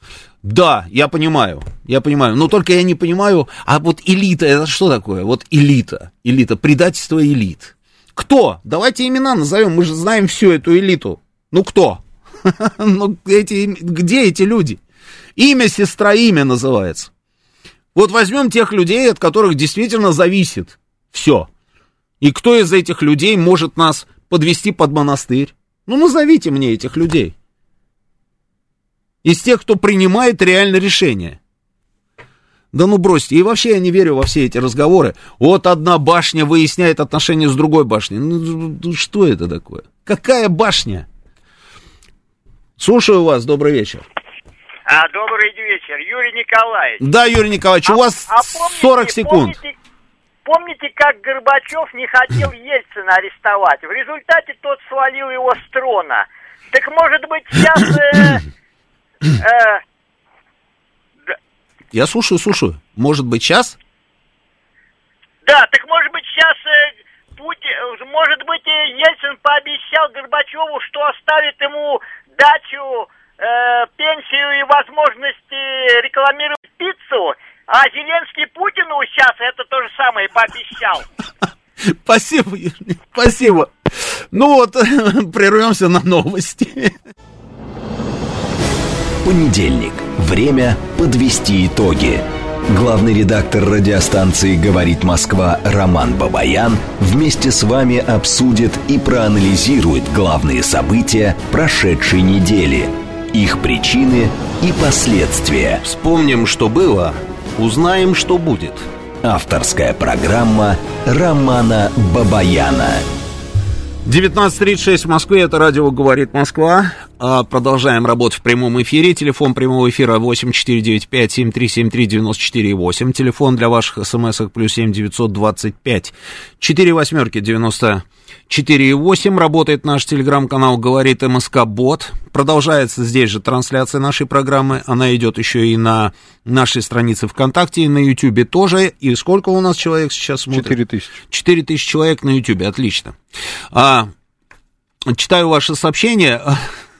Да, я понимаю, я понимаю, но только я не понимаю, а вот элита, это что такое? Вот элита, элита, предательство элит. Кто? Давайте имена назовем, мы же знаем всю эту элиту. Ну кто? *laughs* Ну эти, где эти люди? Имя сестра имя называется. Вот возьмем тех людей, от которых действительно зависит все. И кто из этих людей может нас подвести под монастырь? Ну, назовите мне этих людей. Из тех, кто принимает реально решение. Да ну бросьте. И вообще я не верю во все эти разговоры. Вот одна башня выясняет отношения с другой башней. Ну, ну что это такое? Какая башня? Слушаю вас, добрый вечер. А, добрый вечер, Юрий Николаевич. Да, Юрий Николаевич, а, у вас а помните, 40 секунд. Помните, Помните, как Горбачев не хотел Ельцина арестовать? В результате тот свалил его с трона. Так может быть сейчас... Э, э, Я слушаю, слушаю. Может быть сейчас? Да, так может быть сейчас э, Путин, может быть Ельцин пообещал Горбачеву, что оставит ему дачу, э, пенсию и возможности рекламировать пиццу, а Зеленский Путину сейчас это то же самое пообещал. *laughs* Спасибо, Юрий, спасибо. Ну вот, *laughs* прервемся на новости. Понедельник. Время подвести итоги. Главный редактор радиостанции «Говорит Москва» Роман Бабаян вместе с вами обсудит и проанализирует главные события прошедшей недели, их причины и последствия. Вспомним, что было – Узнаем, что будет. Авторская программа Романа Бабаяна. 19.36 в Москве, это радио «Говорит Москва». А, Продолжаем работу в прямом эфире. Телефон прямого эфира 8495-7373-94-8. Телефон для ваших смс-ок плюс 7 925 4 восьмерки 90 4.8. Работает наш телеграм-канал «Говорит МСК Бот». Продолжается здесь же трансляция нашей программы. Она идет еще и на нашей странице ВКонтакте, и на Ютьюбе тоже. И сколько у нас человек сейчас смотрит? 4 тысячи. 4 тысячи человек на Ютьюбе, отлично. А, читаю ваши сообщения.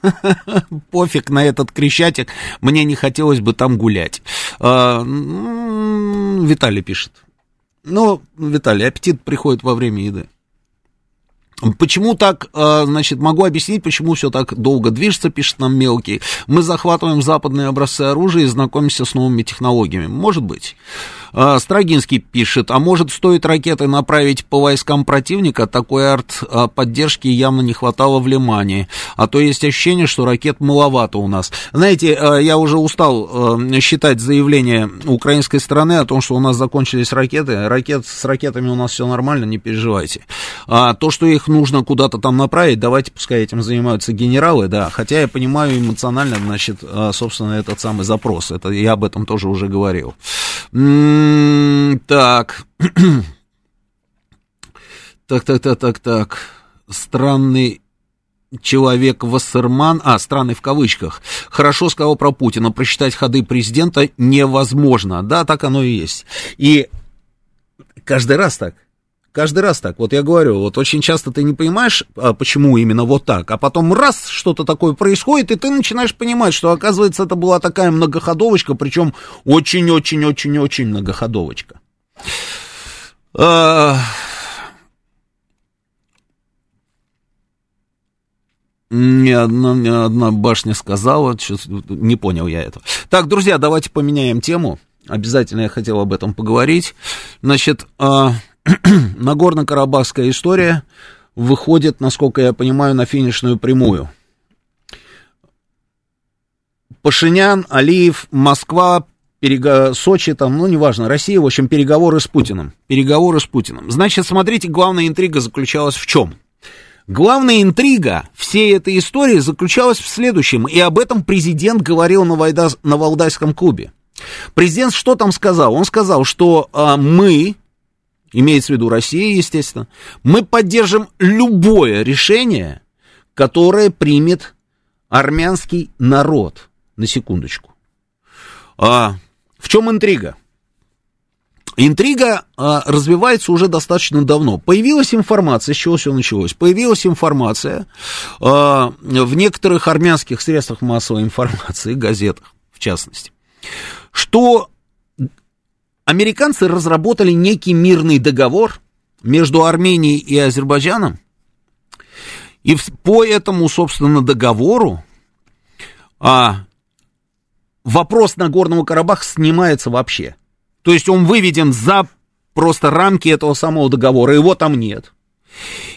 *laughs* Пофиг на этот крещатик, мне не хотелось бы там гулять. А, Виталий пишет. Ну, Виталий, аппетит приходит во время еды. Почему так, э, значит, могу объяснить, почему все так долго движется, пишет нам мелкий. Мы захватываем западные образцы оружия и знакомимся с новыми технологиями. Может быть. Э, Строгинский пишет, а может стоит ракеты направить по войскам противника? Такой арт-поддержки явно не хватало в Лимане. А то есть ощущение, что ракет маловато у нас. Знаете, э, я уже устал э, считать заявления украинской стороны о том, что у нас закончились ракеты. Ракет, с ракетами у нас все нормально, не переживайте. А то, что их нужно куда-то там направить, давайте пускай этим занимаются генералы, да. Хотя я понимаю эмоционально, значит, э, собственно, этот самый запрос. Это я об этом тоже уже говорил. М, Так. *clears throat* Так, так, так, так, так. Странный человек Вассерман, а, странный в кавычках, хорошо сказал про Путина, просчитать ходы президента невозможно. Да, так оно и есть. И каждый раз так. Каждый раз так. Вот я говорю, вот очень часто ты не понимаешь, а, почему именно вот так, а потом раз что-то такое происходит, и ты начинаешь понимать, что, оказывается, это была такая многоходовочка, причем очень-очень-очень-очень многоходовочка. А, Ни одна, ни одна башня сказала, не понял я этого. Так, друзья, давайте поменяем тему. Обязательно я хотел об этом поговорить. Значит, а, *clears throat* Нагорно-Карабахская история выходит, насколько я понимаю, на финишную прямую. Пашинян, Алиев, Москва, перего... Сочи, там, ну, неважно, Россия, в общем, переговоры с Путиным. Переговоры с Путиным. Значит, смотрите, главная интрига заключалась в чем? Главная интрига всей этой истории заключалась в следующем, и об этом президент говорил на, Вайда... на Валдайском клубе. Президент что там сказал? Он сказал, что а, мы, имеется в виду Россия, естественно, мы поддержим любое решение, которое примет армянский народ. На секундочку. А, в чем интрига? Интрига а, развивается уже достаточно давно. Появилась информация, с чего все началось? Появилась информация а, в некоторых армянских средствах массовой информации, *laughs* газетах в частности, что американцы разработали некий мирный договор между Арменией и Азербайджаном, и по этому, собственно, договору а, вопрос Нагорного Карабаха снимается вообще. То есть он выведен за просто рамки этого самого договора, его там нет.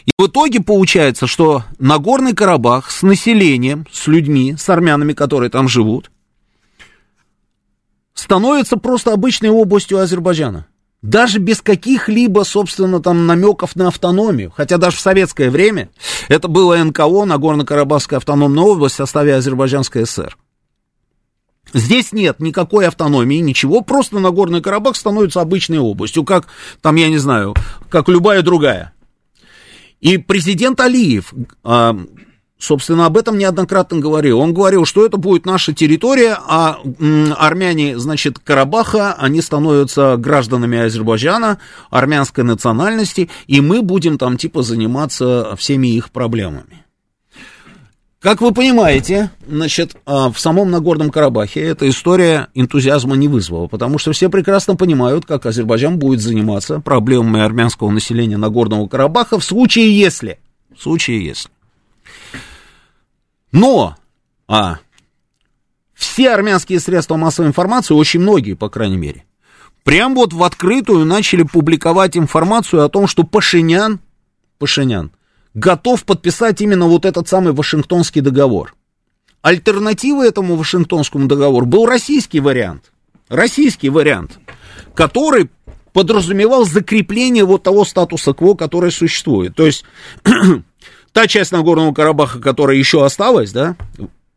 И в итоге получается, что Нагорный Карабах с населением, с людьми, с армянами, которые там живут, становится просто обычной областью Азербайджана. Даже без каких-либо, собственно, там намеков на автономию. Хотя даже в советское время это было НКО, Нагорно-Карабахская автономная область в составе Азербайджанской ССР. Здесь нет никакой автономии, ничего, просто Нагорный Карабах становится обычной областью, как там, я не знаю, как любая другая. И президент Алиев, а, собственно, об этом неоднократно говорил. Он говорил, что это будет наша территория, а армяне, значит, Карабаха, они становятся гражданами Азербайджана, армянской национальности, и мы будем там типа заниматься всеми их проблемами. Как вы понимаете, значит, а, в самом Нагорном Карабахе эта история энтузиазма не вызвала, потому что все прекрасно понимают, как Азербайджан будет заниматься проблемами армянского населения Нагорного Карабаха в случае если. В случае если. Но, а, все армянские средства массовой информации, очень многие, по крайней мере, прям вот в открытую начали публиковать информацию о том, что Пашинян, Пашинян готов подписать именно вот этот самый Вашингтонский договор. Альтернативой этому Вашингтонскому договору был российский вариант. Российский вариант, который подразумевал закрепление вот того статуса кво, который существует. То есть *clears throat* та часть Нагорного Карабаха, которая еще осталась, да,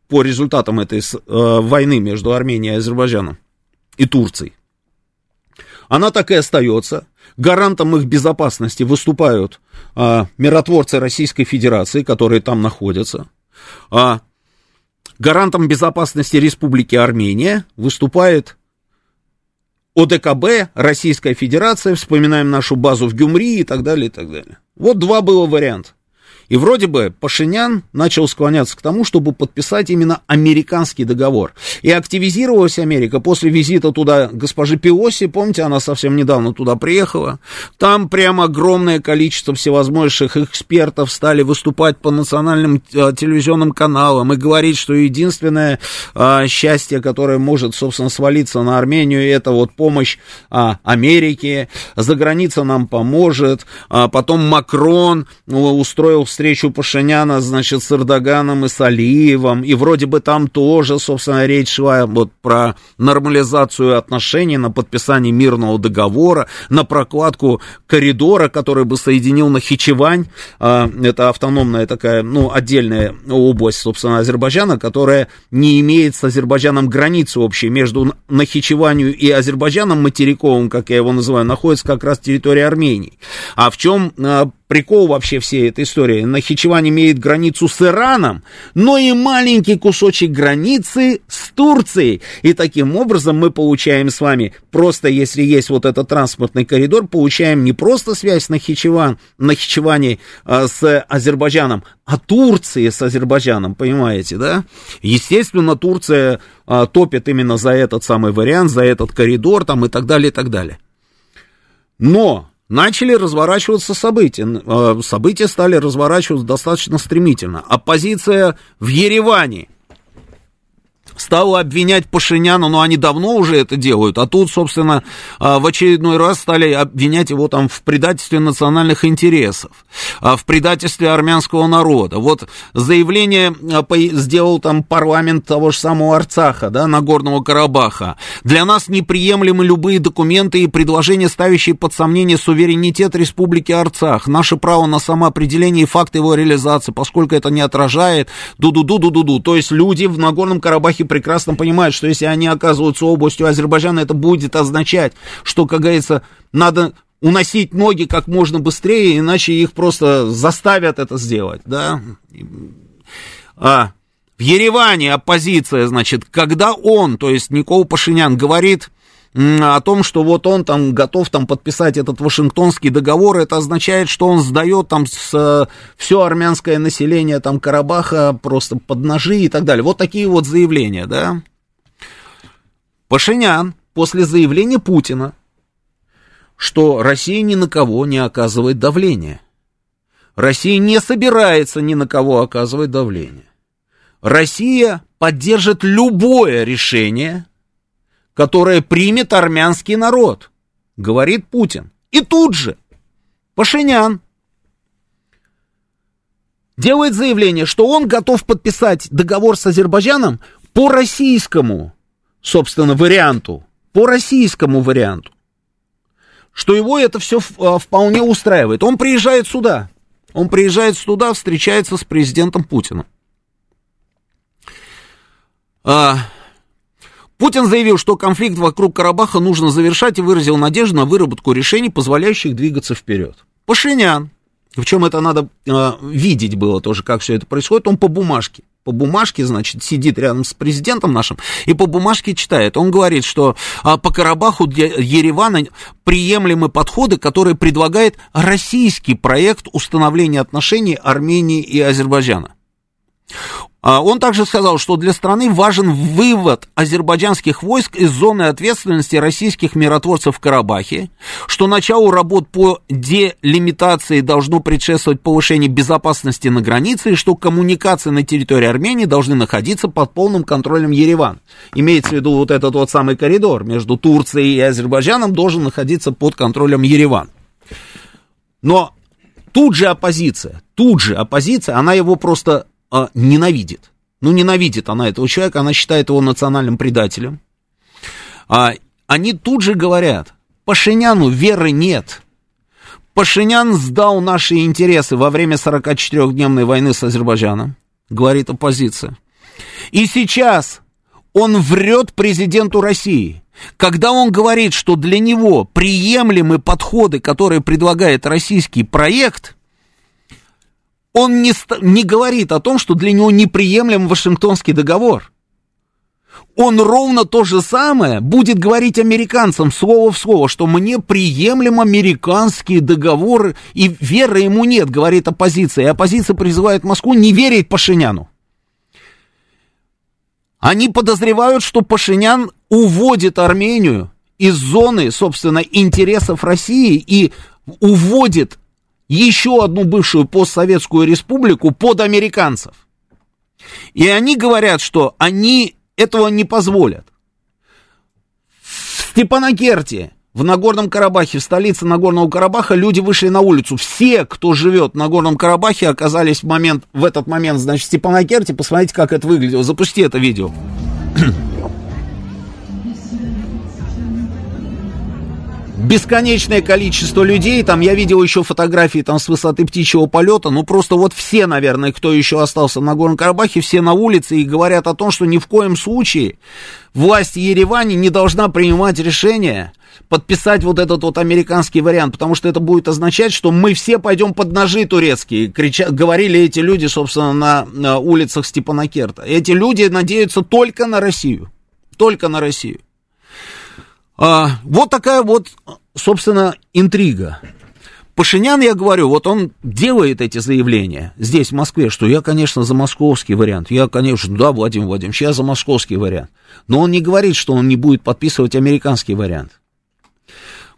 по результатам этой э, войны между Арменией и Азербайджаном и Турцией, она так и остается. Гарантом их безопасности выступают э, миротворцы Российской Федерации, которые там находятся. А гарантом безопасности Республики Армения выступает ОДКБ, Российская Федерация, вспоминаем нашу базу в Гюмри и так далее, и так далее. Вот два было варианта. И вроде бы Пашинян начал склоняться к тому, чтобы подписать именно американский договор. И активизировалась Америка после визита туда госпожи Пиоси, помните, она совсем недавно туда приехала. Там прямо огромное количество всевозможных экспертов стали выступать по национальным э, телевизионным каналам и говорить, что единственное э, счастье, которое может, собственно, свалиться на Армению, это вот помощь э, Америки, за граница нам поможет. А потом Макрон ну, устроил встречу Пашиняна, значит, с Эрдоганом и с Алиевым, и вроде бы там тоже, собственно, речь шла вот про нормализацию отношений, на подписание мирного договора, на прокладку коридора, который бы соединил Нахичевань, а, это автономная такая, ну, отдельная область, собственно, Азербайджана, которая не имеет с Азербайджаном границы общей, между Нахичеванью и Азербайджаном материковым, как я его называю, находится как раз территория Армении. А в чем а, прикол вообще всей этой истории. Нахичевань имеет границу с Ираном, но и маленький кусочек границы с Турцией. И таким образом мы получаем с вами, просто если есть вот этот транспортный коридор, получаем не просто связь Нахичеван, Нахичевани а, с Азербайджаном, а Турции с Азербайджаном, понимаете, да? Естественно, Турция а, топит именно за этот самый вариант, за этот коридор там и так далее, и так далее. Но начали разворачиваться события. Э, события стали разворачиваться достаточно стремительно. Оппозиция в Ереване стала обвинять Пашиняна, но они давно уже это делают, а тут, собственно, а, в очередной раз стали обвинять его там в предательстве национальных интересов, а, в предательстве армянского народа. Вот заявление а, сделал там парламент того же самого Арцаха, да, Нагорного Карабаха. Для нас неприемлемы любые документы и предложения, ставящие под сомнение суверенитет Республики Арцах, наше право на самоопределение и факт его реализации, поскольку это не отражает ду-ду-ду-ду-ду-ду. То есть люди в Нагорном Карабахе прекрасно понимают, что если они оказываются областью Азербайджана, это будет означать, что, как говорится, надо уносить ноги как можно быстрее, иначе их просто заставят это сделать, да. А, в Ереване оппозиция, значит, когда он, то есть Никол Пашинян, говорит о том, что вот он там готов там подписать этот Вашингтонский договор, это означает, что он сдает там с, все армянское население там Карабаха просто под ножи и так далее. Вот такие вот заявления, да. Пашинян после заявления Путина, что Россия ни на кого не оказывает давления. Россия не собирается ни на кого оказывать давление. Россия поддержит любое решение, которое примет армянский народ, говорит Путин. И тут же Пашинян делает заявление, что он готов подписать договор с Азербайджаном по российскому, собственно, варианту, по российскому варианту, что его это все а, вполне устраивает. Он приезжает сюда, он приезжает сюда, встречается с президентом Путиным. А, Путин заявил, что конфликт вокруг Карабаха нужно завершать и выразил надежду на выработку решений, позволяющих двигаться вперед. Пашинян, в чем это надо э, видеть было тоже, как все это происходит, он по бумажке. По бумажке, значит, сидит рядом с президентом нашим и по бумажке читает. Он говорит, что а, по Карабаху для Еревана приемлемы подходы, которые предлагает российский проект установления отношений Армении и Азербайджана. А, он также сказал, что для страны важен вывод азербайджанских войск из зоны ответственности российских миротворцев в Карабахе, что началу работ по делимитации должно предшествовать повышение безопасности на границе, и что коммуникации на территории Армении должны находиться под полным контролем Ереван. Имеется в виду вот этот вот самый коридор между Турцией и Азербайджаном должен находиться под контролем Ереван. Но тут же оппозиция, тут же оппозиция, она его просто а, ненавидит. Ну, ненавидит она этого человека, она считает его национальным предателем. А, они тут же говорят, Пашиняну веры нет. Пашинян сдал наши интересы во время 44-дневной войны с Азербайджаном, говорит оппозиция. И сейчас он врет президенту России. Когда он говорит, что для него приемлемы подходы, которые предлагает российский проект, он не, не говорит о том, что для него неприемлем Вашингтонский договор. Он ровно то же самое будет говорить американцам слово в слово, что мне приемлем американские договоры, и веры ему нет, говорит оппозиция. И оппозиция призывает Москву не верить Пашиняну. Они подозревают, что Пашинян уводит Армению из зоны, собственно, интересов России и уводит еще одну бывшую постсоветскую республику под американцев. И они говорят, что они этого не позволят. В Степанакерте, в Нагорном Карабахе, в столице Нагорного Карабаха, люди вышли на улицу. Все, кто живет в Нагорном Карабахе, оказались в, момент, в этот момент, значит, в Степанакерте. Посмотрите, как это выглядело. Запусти это видео. Бесконечное количество людей, там я видел еще фотографии там с высоты птичьего полета, ну просто вот все, наверное, кто еще остался на Горном Карабахе, все на улице и говорят о том, что ни в коем случае власть Еревани не должна принимать решение подписать вот этот вот американский вариант, потому что это будет означать, что мы все пойдем под ножи турецкие, крича, говорили эти люди, собственно, на, на улицах Степанакерта. Эти люди надеются только на Россию, только на Россию. А, вот такая вот, собственно, интрига. Пашинян, я говорю, вот он делает эти заявления здесь, в Москве, что я, конечно, за московский вариант. Я, конечно, да, Владимир Владимирович, я за московский вариант. Но он не говорит, что он не будет подписывать американский вариант.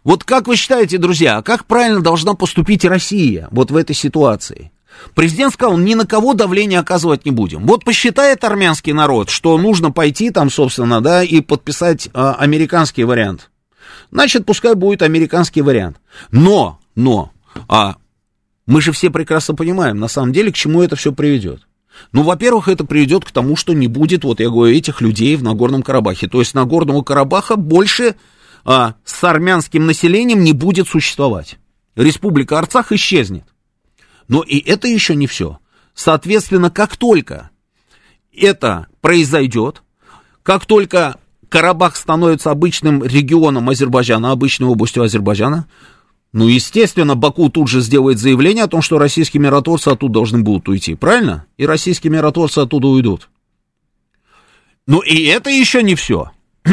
Вот как вы считаете, друзья, а как правильно должна поступить Россия вот в этой ситуации? Президент сказал, ни на кого давление оказывать не будем. Вот посчитает армянский народ, что нужно пойти там, собственно, да, и подписать а, американский вариант. Значит, пускай будет американский вариант. Но, но, а мы же все прекрасно понимаем, на самом деле, к чему это все приведет. Ну, во-первых, это приведет к тому, что не будет, вот я говорю, этих людей в Нагорном Карабахе. То есть Нагорного Карабаха больше а, с армянским населением не будет существовать. Республика Арцах исчезнет. Но и это еще не все. Соответственно, как только это произойдет, как только Карабах становится обычным регионом Азербайджана, обычной областью Азербайджана, ну, естественно, Баку тут же сделает заявление о том, что российские миротворцы оттуда должны будут уйти, правильно? И российские миротворцы оттуда уйдут. Ну, и это еще не все. *clears throat*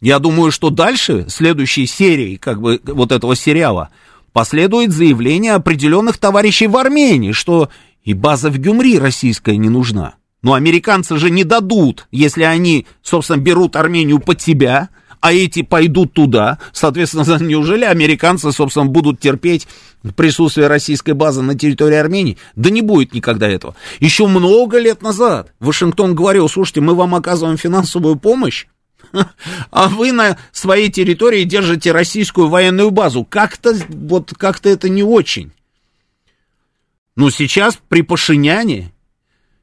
Я думаю, что дальше, следующей серии, как бы, вот этого сериала, последует заявление определенных товарищей в Армении, что и база в Гюмри российская не нужна. Но американцы же не дадут, если они, собственно, берут Армению под себя, а эти пойдут туда. Соответственно, *laughs* неужели американцы, собственно, будут терпеть присутствие российской базы на территории Армении? Да не будет никогда этого. Еще много лет назад Вашингтон говорил, слушайте, мы вам оказываем финансовую помощь, *laughs* а вы на своей территории держите российскую военную базу. Как-то вот как-то это не очень. Но сейчас при Пашиняне,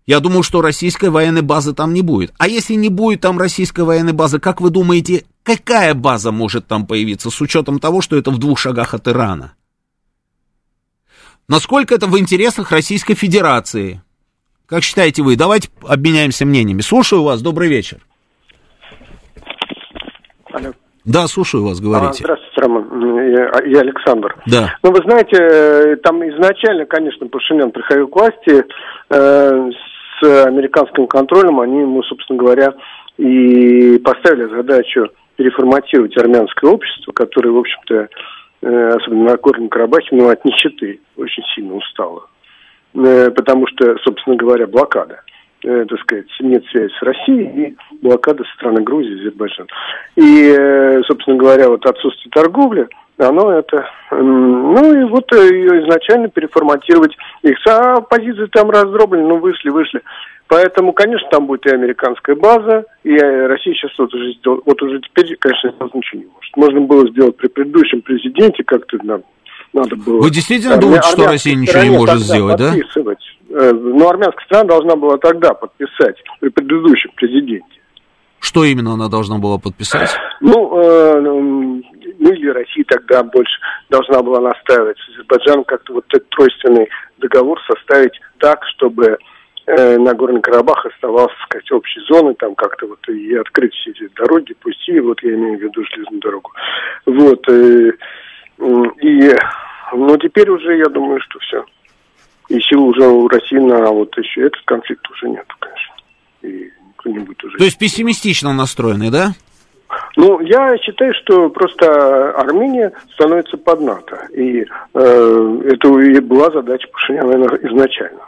я думаю, что российской военной базы там не будет. А если не будет там российской военной базы, как вы думаете, какая база может там появиться с учетом того, что это в двух шагах от Ирана? Насколько это в интересах Российской Федерации? Как считаете вы? Давайте обменяемся мнениями. Слушаю вас, добрый вечер. Алло. Да, слушаю вас, говорите. А, здравствуйте, Роман. Я, я Александр. Да. Ну, вы знаете, э, там изначально, конечно, Пашинян приходил к власти э, с американским контролем. Они ему, собственно говоря, и поставили задачу переформатировать армянское общество, которое, в общем-то, э, особенно на Горном Карабахе, ну, от нищеты очень сильно устало. Э, потому что, собственно говоря, блокада э, так сказать, нет связи с Россией и блокада со стороны Грузии, Азербайджан. И, э, собственно говоря, вот отсутствие торговли, оно это, ну и вот ее изначально переформатировать их. А позиции там раздроблены, ну вышли, вышли. Поэтому, конечно, там будет и американская база, и Россия сейчас вот уже сделала, вот уже теперь, конечно, ничего не может. Можно было сделать при предыдущем президенте, как-то нам надо было. Вы действительно думаете, что Россия ничего не может сделать, да? Э, ну, армянская страна должна была тогда подписать при предыдущем президенте. Что именно она должна была подписать? Ну, э, ну или Россия тогда больше должна была настаивать с Азербайджаном как-то вот этот тройственный договор составить так, чтобы э, Нагорный Карабах оставался, так сказать, общей зоной, там как-то вот и открыть все эти дороги, пути, вот я имею в виду железную дорогу. Вот, э, и, ну, теперь уже, я думаю, что все. И сил уже у России на вот еще этот конфликт уже нет, конечно. И кто-нибудь уже... То есть пессимистично настроены, да? Ну, я считаю, что просто Армения становится под НАТО. И э, это и была задача Пашиняна изначально.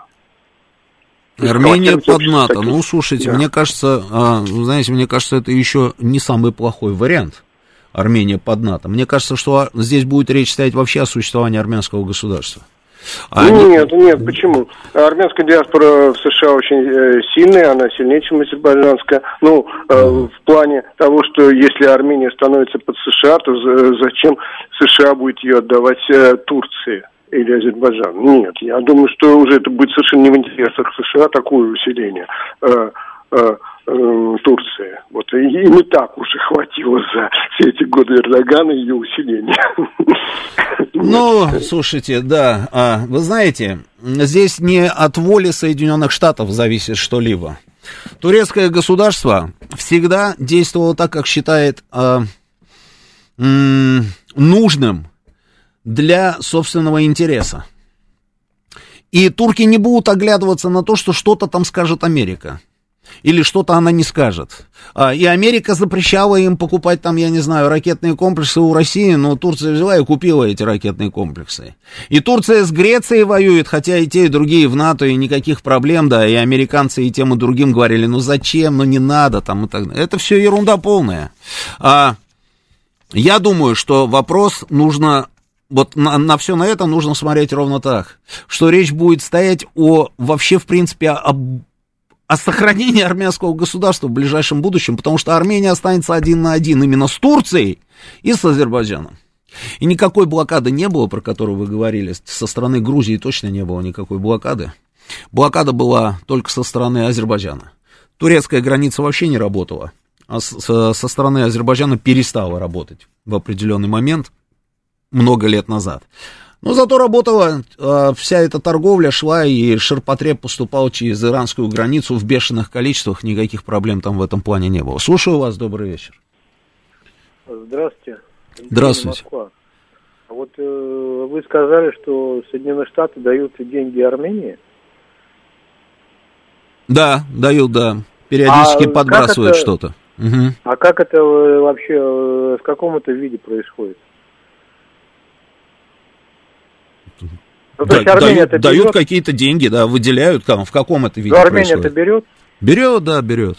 Армения под НАТО. Ну, слушайте, да. мне кажется, а, знаете, мне кажется, это еще не самый плохой вариант. Армения под НАТО. Мне кажется, что здесь будет речь стоять вообще о существовании армянского государства. А нет, они... нет, почему? Армянская диаспора в США очень э, сильная, она сильнее, чем азербайджанская. Ну, э, в плане того, что если Армения становится под США, то зачем США будет ее отдавать э, Турции? или Азербайджан. Нет, я думаю, что уже это будет совершенно не в интересах США такое усиление. Э, э, Э, Турции. Вот и и так уже хватило за все эти годы Эрдогана и ее усиления. *laughs* Ну, слушайте, да, а, вы знаете, здесь не от воли Соединенных Штатов зависит что-либо. Турецкое государство всегда действовало так, как считает а, м, нужным для собственного интереса. И турки не будут оглядываться на то, что что-то там скажет Америка или что-то она не скажет. А, и Америка запрещала им покупать там, я не знаю, ракетные комплексы у России, но Турция взяла и купила эти ракетные комплексы. И Турция с Грецией воюет, хотя и те, и другие в НАТО, и никаких проблем, да, и американцы и тем, и другим говорили, ну зачем, ну не надо там и так далее. Это все ерунда полная. А, я думаю, что вопрос нужно вот на, на все на это нужно смотреть ровно так, что речь будет стоять о вообще, в принципе, об о сохранении армянского государства в ближайшем будущем, потому что Армения останется один на один именно с Турцией и с Азербайджаном. И никакой блокады не было, про которую вы говорили, со стороны Грузии точно не было никакой блокады. Блокада была только со стороны Азербайджана. Турецкая граница вообще не работала, а со стороны Азербайджана перестала работать в определенный момент, много лет назад. Но зато работала, э, вся эта торговля шла, и ширпотреб поступал через иранскую границу в бешеных количествах, никаких проблем там в этом плане не было. Слушаю вас, добрый вечер. Здравствуйте. Здравствуйте. Москва. Вот э, вы сказали, что Соединенные Штаты дают деньги Армении? Да, дают, да. Периодически а подбрасывают это... что-то. Угу. А как это э, вообще, э, в каком это виде происходит? Ну, то есть да, дают, дают какие-то деньги, да, выделяют, там, в каком это виде Но Армения это берет? Берет, да, берет.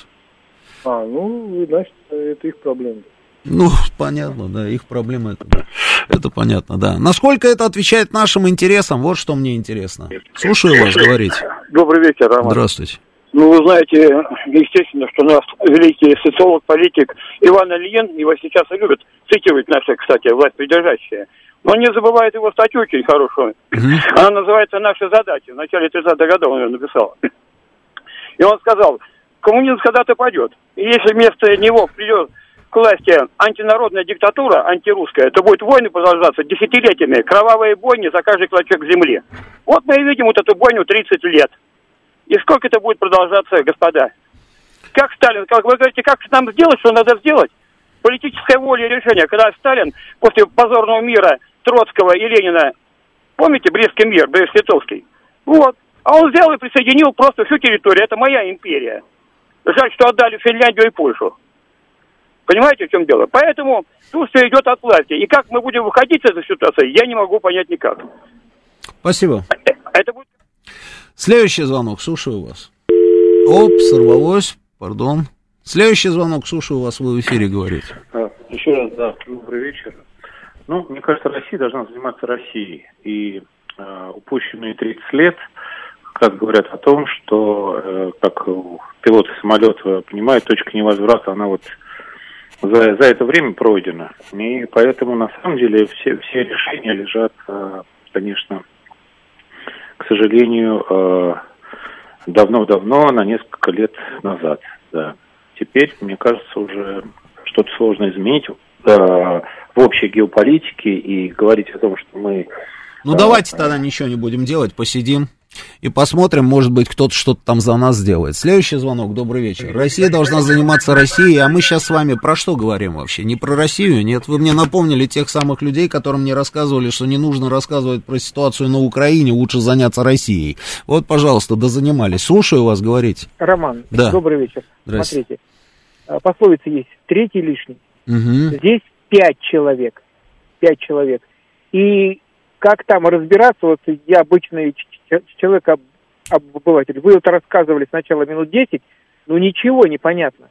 А, ну, значит, это их проблема. Ну, *laughs* понятно, да, их проблема это, да. это понятно, да. Насколько это отвечает нашим интересам, вот что мне интересно. Слушаю вас, говорить. Добрый вечер, Роман. Здравствуйте. Ну, вы знаете, естественно, что у нас великий социолог, политик Иван Ильин, его сейчас любят цитировать наши, кстати, власть придержащие. Но не забывает его статью очень хорошую. Mm-hmm. Она называется «Наши задачи». В начале 30-х годов он ее написал. И он сказал, коммунизм когда-то пойдет. И если вместо него придет к власти антинародная диктатура, антирусская, то будет войны продолжаться десятилетиями, кровавые бойни за каждый клочок земли. Вот мы и видим вот эту бойню 30 лет. И сколько это будет продолжаться, господа? Как Сталин, как вы говорите, как нам сделать, что надо сделать? Политическая воля и решение, когда Сталин после позорного мира Троцкого и Ленина, помните Брестский мир, Брест-Литовский? Вот. А он взял и присоединил просто всю территорию. Это моя империя. Жаль, что отдали Финляндию и Польшу. Понимаете, в чем дело? Поэтому тут все идет от власти. И как мы будем выходить из этой ситуации, я не могу понять никак. Спасибо. Это будет... Следующий звонок, слушаю вас. Оп, сорвалось, пардон. Следующий звонок, слушаю вас, вы в эфире говорите. А, еще раз, да, добрый вечер. Ну, мне кажется, Россия должна заниматься Россией. И э, упущенные 30 лет, как говорят о том, что, э, как пилоты самолета понимают, точка невозврата, она вот за, за это время пройдена. И поэтому, на самом деле, все, все решения лежат, э, конечно, к сожалению, э, давно-давно, на несколько лет назад. Да. Теперь, мне кажется, уже что-то сложно изменить в общей геополитике и говорить о том, что мы... Ну, давайте тогда ничего не будем делать, посидим. И посмотрим, может быть, кто-то что-то там за нас сделает. Следующий звонок, добрый вечер. Россия должна заниматься Россией, а мы сейчас с вами про что говорим вообще? Не про Россию, нет? Вы мне напомнили тех самых людей, которым мне рассказывали, что не нужно рассказывать про ситуацию на Украине, лучше заняться Россией. Вот, пожалуйста, да занимались. Слушаю вас, говорить. Роман, Да. добрый вечер. Смотрите, а, пословица есть, третий лишний. Угу. Здесь пять человек. Пять человек. И как там разбираться, вот я обычный человек, об- обыватель, вы вот рассказывали сначала минут 10, ну ничего не понятно.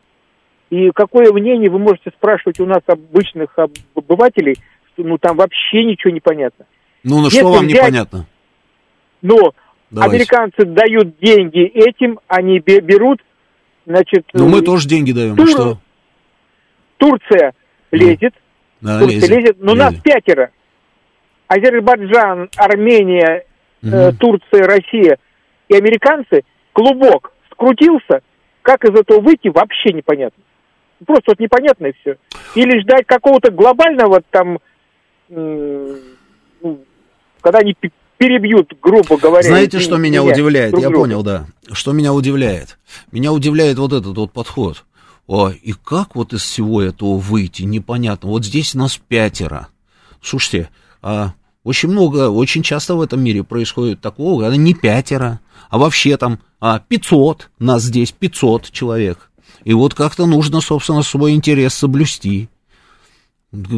И какое мнение вы можете спрашивать у нас обычных об- обывателей, что, ну там вообще ничего не понятно. Ну, на Если что вам взять- непонятно? Но Давайте. американцы дают деньги этим, они бе- берут, значит... Ну, мы э, тоже деньги даем, Тур- и что? Турция лезет, Да, Турция лезет, лезет, но нас лезет. пятеро. Азербайджан, Армения, э, Турция, Россия и американцы, клубок скрутился, как из этого выйти, вообще непонятно. Просто вот непонятно и все. Или ждать какого-то глобального там, ну, когда они пе- перебьют, грубо говоря. Знаете, что меня меня удивляет? друг Я друга. понял, да. Что меня удивляет? Меня удивляет вот этот вот подход. О, и как вот из всего этого выйти, непонятно. Вот здесь нас пятеро. Слушайте, а, очень много, очень часто в этом мире происходит такого, когда не пятеро, а вообще там а, 500, нас здесь 500 человек. И вот как-то нужно, собственно, свой интерес соблюсти.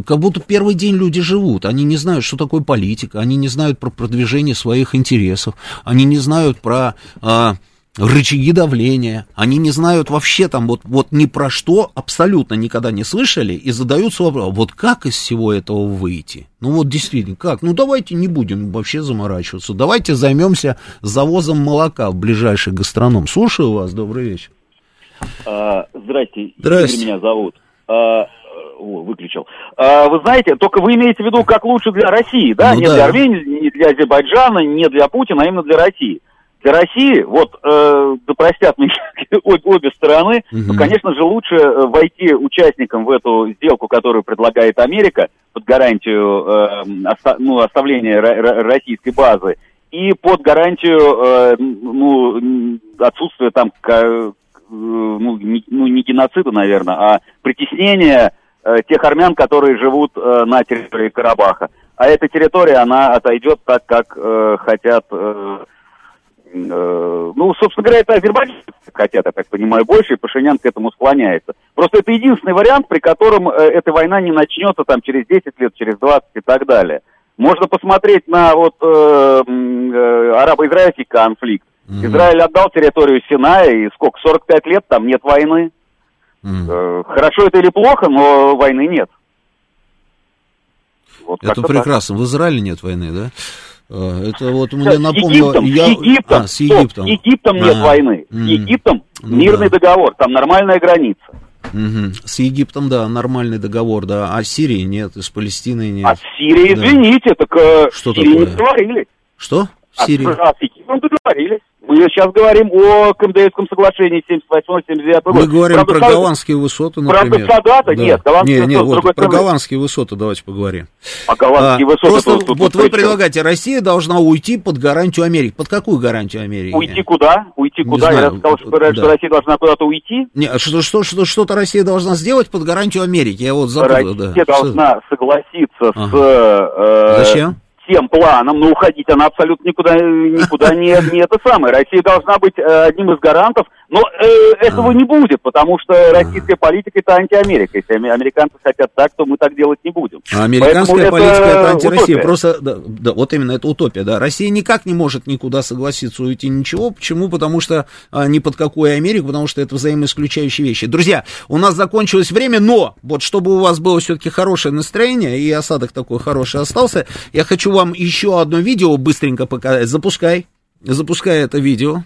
Как будто первый день люди живут, они не знают, что такое политика, они не знают про продвижение своих интересов, они не знают про а, рычаги давления, они не знают вообще там вот, вот ни про что, абсолютно никогда не слышали и задаются вопрос, вот как из всего этого выйти? Ну вот действительно, как? Ну давайте не будем вообще заморачиваться, давайте займемся завозом молока в ближайший гастроном. Слушаю вас, добрый вечер. А, Здрасте, Здрасте. Игорь меня зовут. А, о, выключил. А, вы знаете, только вы имеете в виду, как лучше для России, да? Ну не да. для Армении, не для Азербайджана, не для Путина, а именно для России. Для России, вот, э, да простят меня *laughs* обе, стороны, но, конечно же, лучше э, войти участником в эту сделку, которую предлагает Америка, под гарантию э, оста- ну, оставления ро- ро- российской базы, и под гарантию э, ну, отсутствия там э, ну, не, ну, не геноцида, наверное, а притеснения э, тех армян, которые живут э, на территории Карабаха. А эта территория, она отойдет так, как э, хотят, э, ну, собственно говоря, это азербайджанцы хотят, я так понимаю, больше, и Пашинян к этому склоняется. Просто это единственный вариант, при котором э, эта война не начнется там через 10 лет, через 20 и так далее. Можно посмотреть на вот э, э, арабо-израильский конфликт. Израиль отдал территорию Синая, и сколько, 45 лет там нет войны. Э, Хорошо это или плохо, но войны нет. Вот Это как-то так. прекрасно. В Израиле нет войны, да? Э, Это вот мне напомнило... Египтом, я- с Египтом, А, с стоп, Египтом. с Египтом нет А, войны. С. Египтом Ну мирный да. договор, там нормальная граница. Мгм. С Египтом, да, нормальный договор, да. А с Сирией нет, и с Палестиной нет. А с Сирией, Да. извините, так э, Что с Сирией не такое? договорились. Что? В Сирии? а с Египтом договорились. Мы сейчас говорим о КМДСском соглашении 78-79 года. Мы говорим Правда, про Сад- голландские высоты, Правда, например. Садата нет, голландские не, не, высоты, вот, про голландские высоты давайте поговорим. А голландские А, высоты... Просто тут- вот тут вы предлагаете, Россия должна уйти под гарантию Америки. Под какую гарантию Америки? Уйти куда? Уйти Не куда? Я знаю, сказал, что, да. что Россия должна куда-то уйти. Не, а что, что, что, что-то Россия должна сделать под гарантию Америки. Я вот забыл, да. Россия Что- должна согласиться с Ага. э, Зачем? Тем планом, но уходить она абсолютно никуда, никуда не, не это самое. Россия должна быть э, одним из гарантов, но э, этого не будет, потому что российская политика это антиамерика. Если американцы хотят так, то мы так делать не будем. А американская Поэтому политика это антироссия. утопия. Просто, да, да, вот именно, это утопия, да. Россия никак не может никуда согласиться уйти ничего. Почему? Потому что а, ни под какую Америку, потому что это взаимоисключающие вещи. Друзья, у нас закончилось время, но вот чтобы у вас было все-таки хорошее настроение и осадок такой хороший остался, я хочу вам еще одно видео быстренько показать. Запускай. Запускай это видео.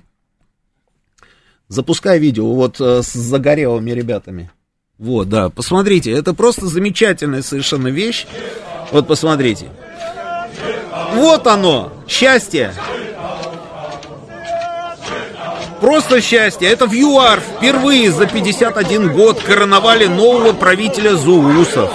Запускай видео вот э, с загорелыми ребятами. Вот, да, посмотрите, это просто замечательная совершенно вещь. Вот посмотрите. Вот оно, счастье. Просто счастье. Это в ЮАР впервые за 51 год короновали нового правителя Зулусов.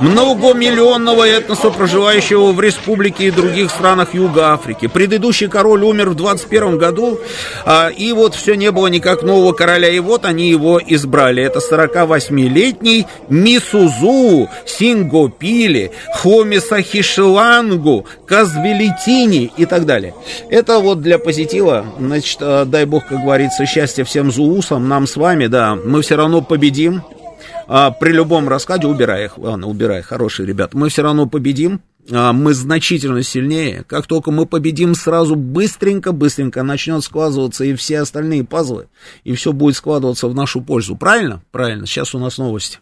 Многомиллионного этноса, проживающего в республике и других странах Юга Африки. Предыдущий король умер в 21 году, а, и вот все не было никак нового короля, и вот они его избрали. Это 48-летний Мисузу Сингопили Хомисахишилангу Казвелитини и так далее. Это вот для позитива, значит, э, дай бог, как говорится, счастья всем зуусам, нам с вами, да, мы все равно победим, а, при любом раскладе, убирай их, ладно, убирай, хорошие ребята, мы все равно победим, а, мы значительно сильнее. Как только мы победим, сразу быстренько-быстренько начнет складываться и все остальные пазлы, и все будет складываться в нашу пользу. Правильно? Правильно. Сейчас у нас новости.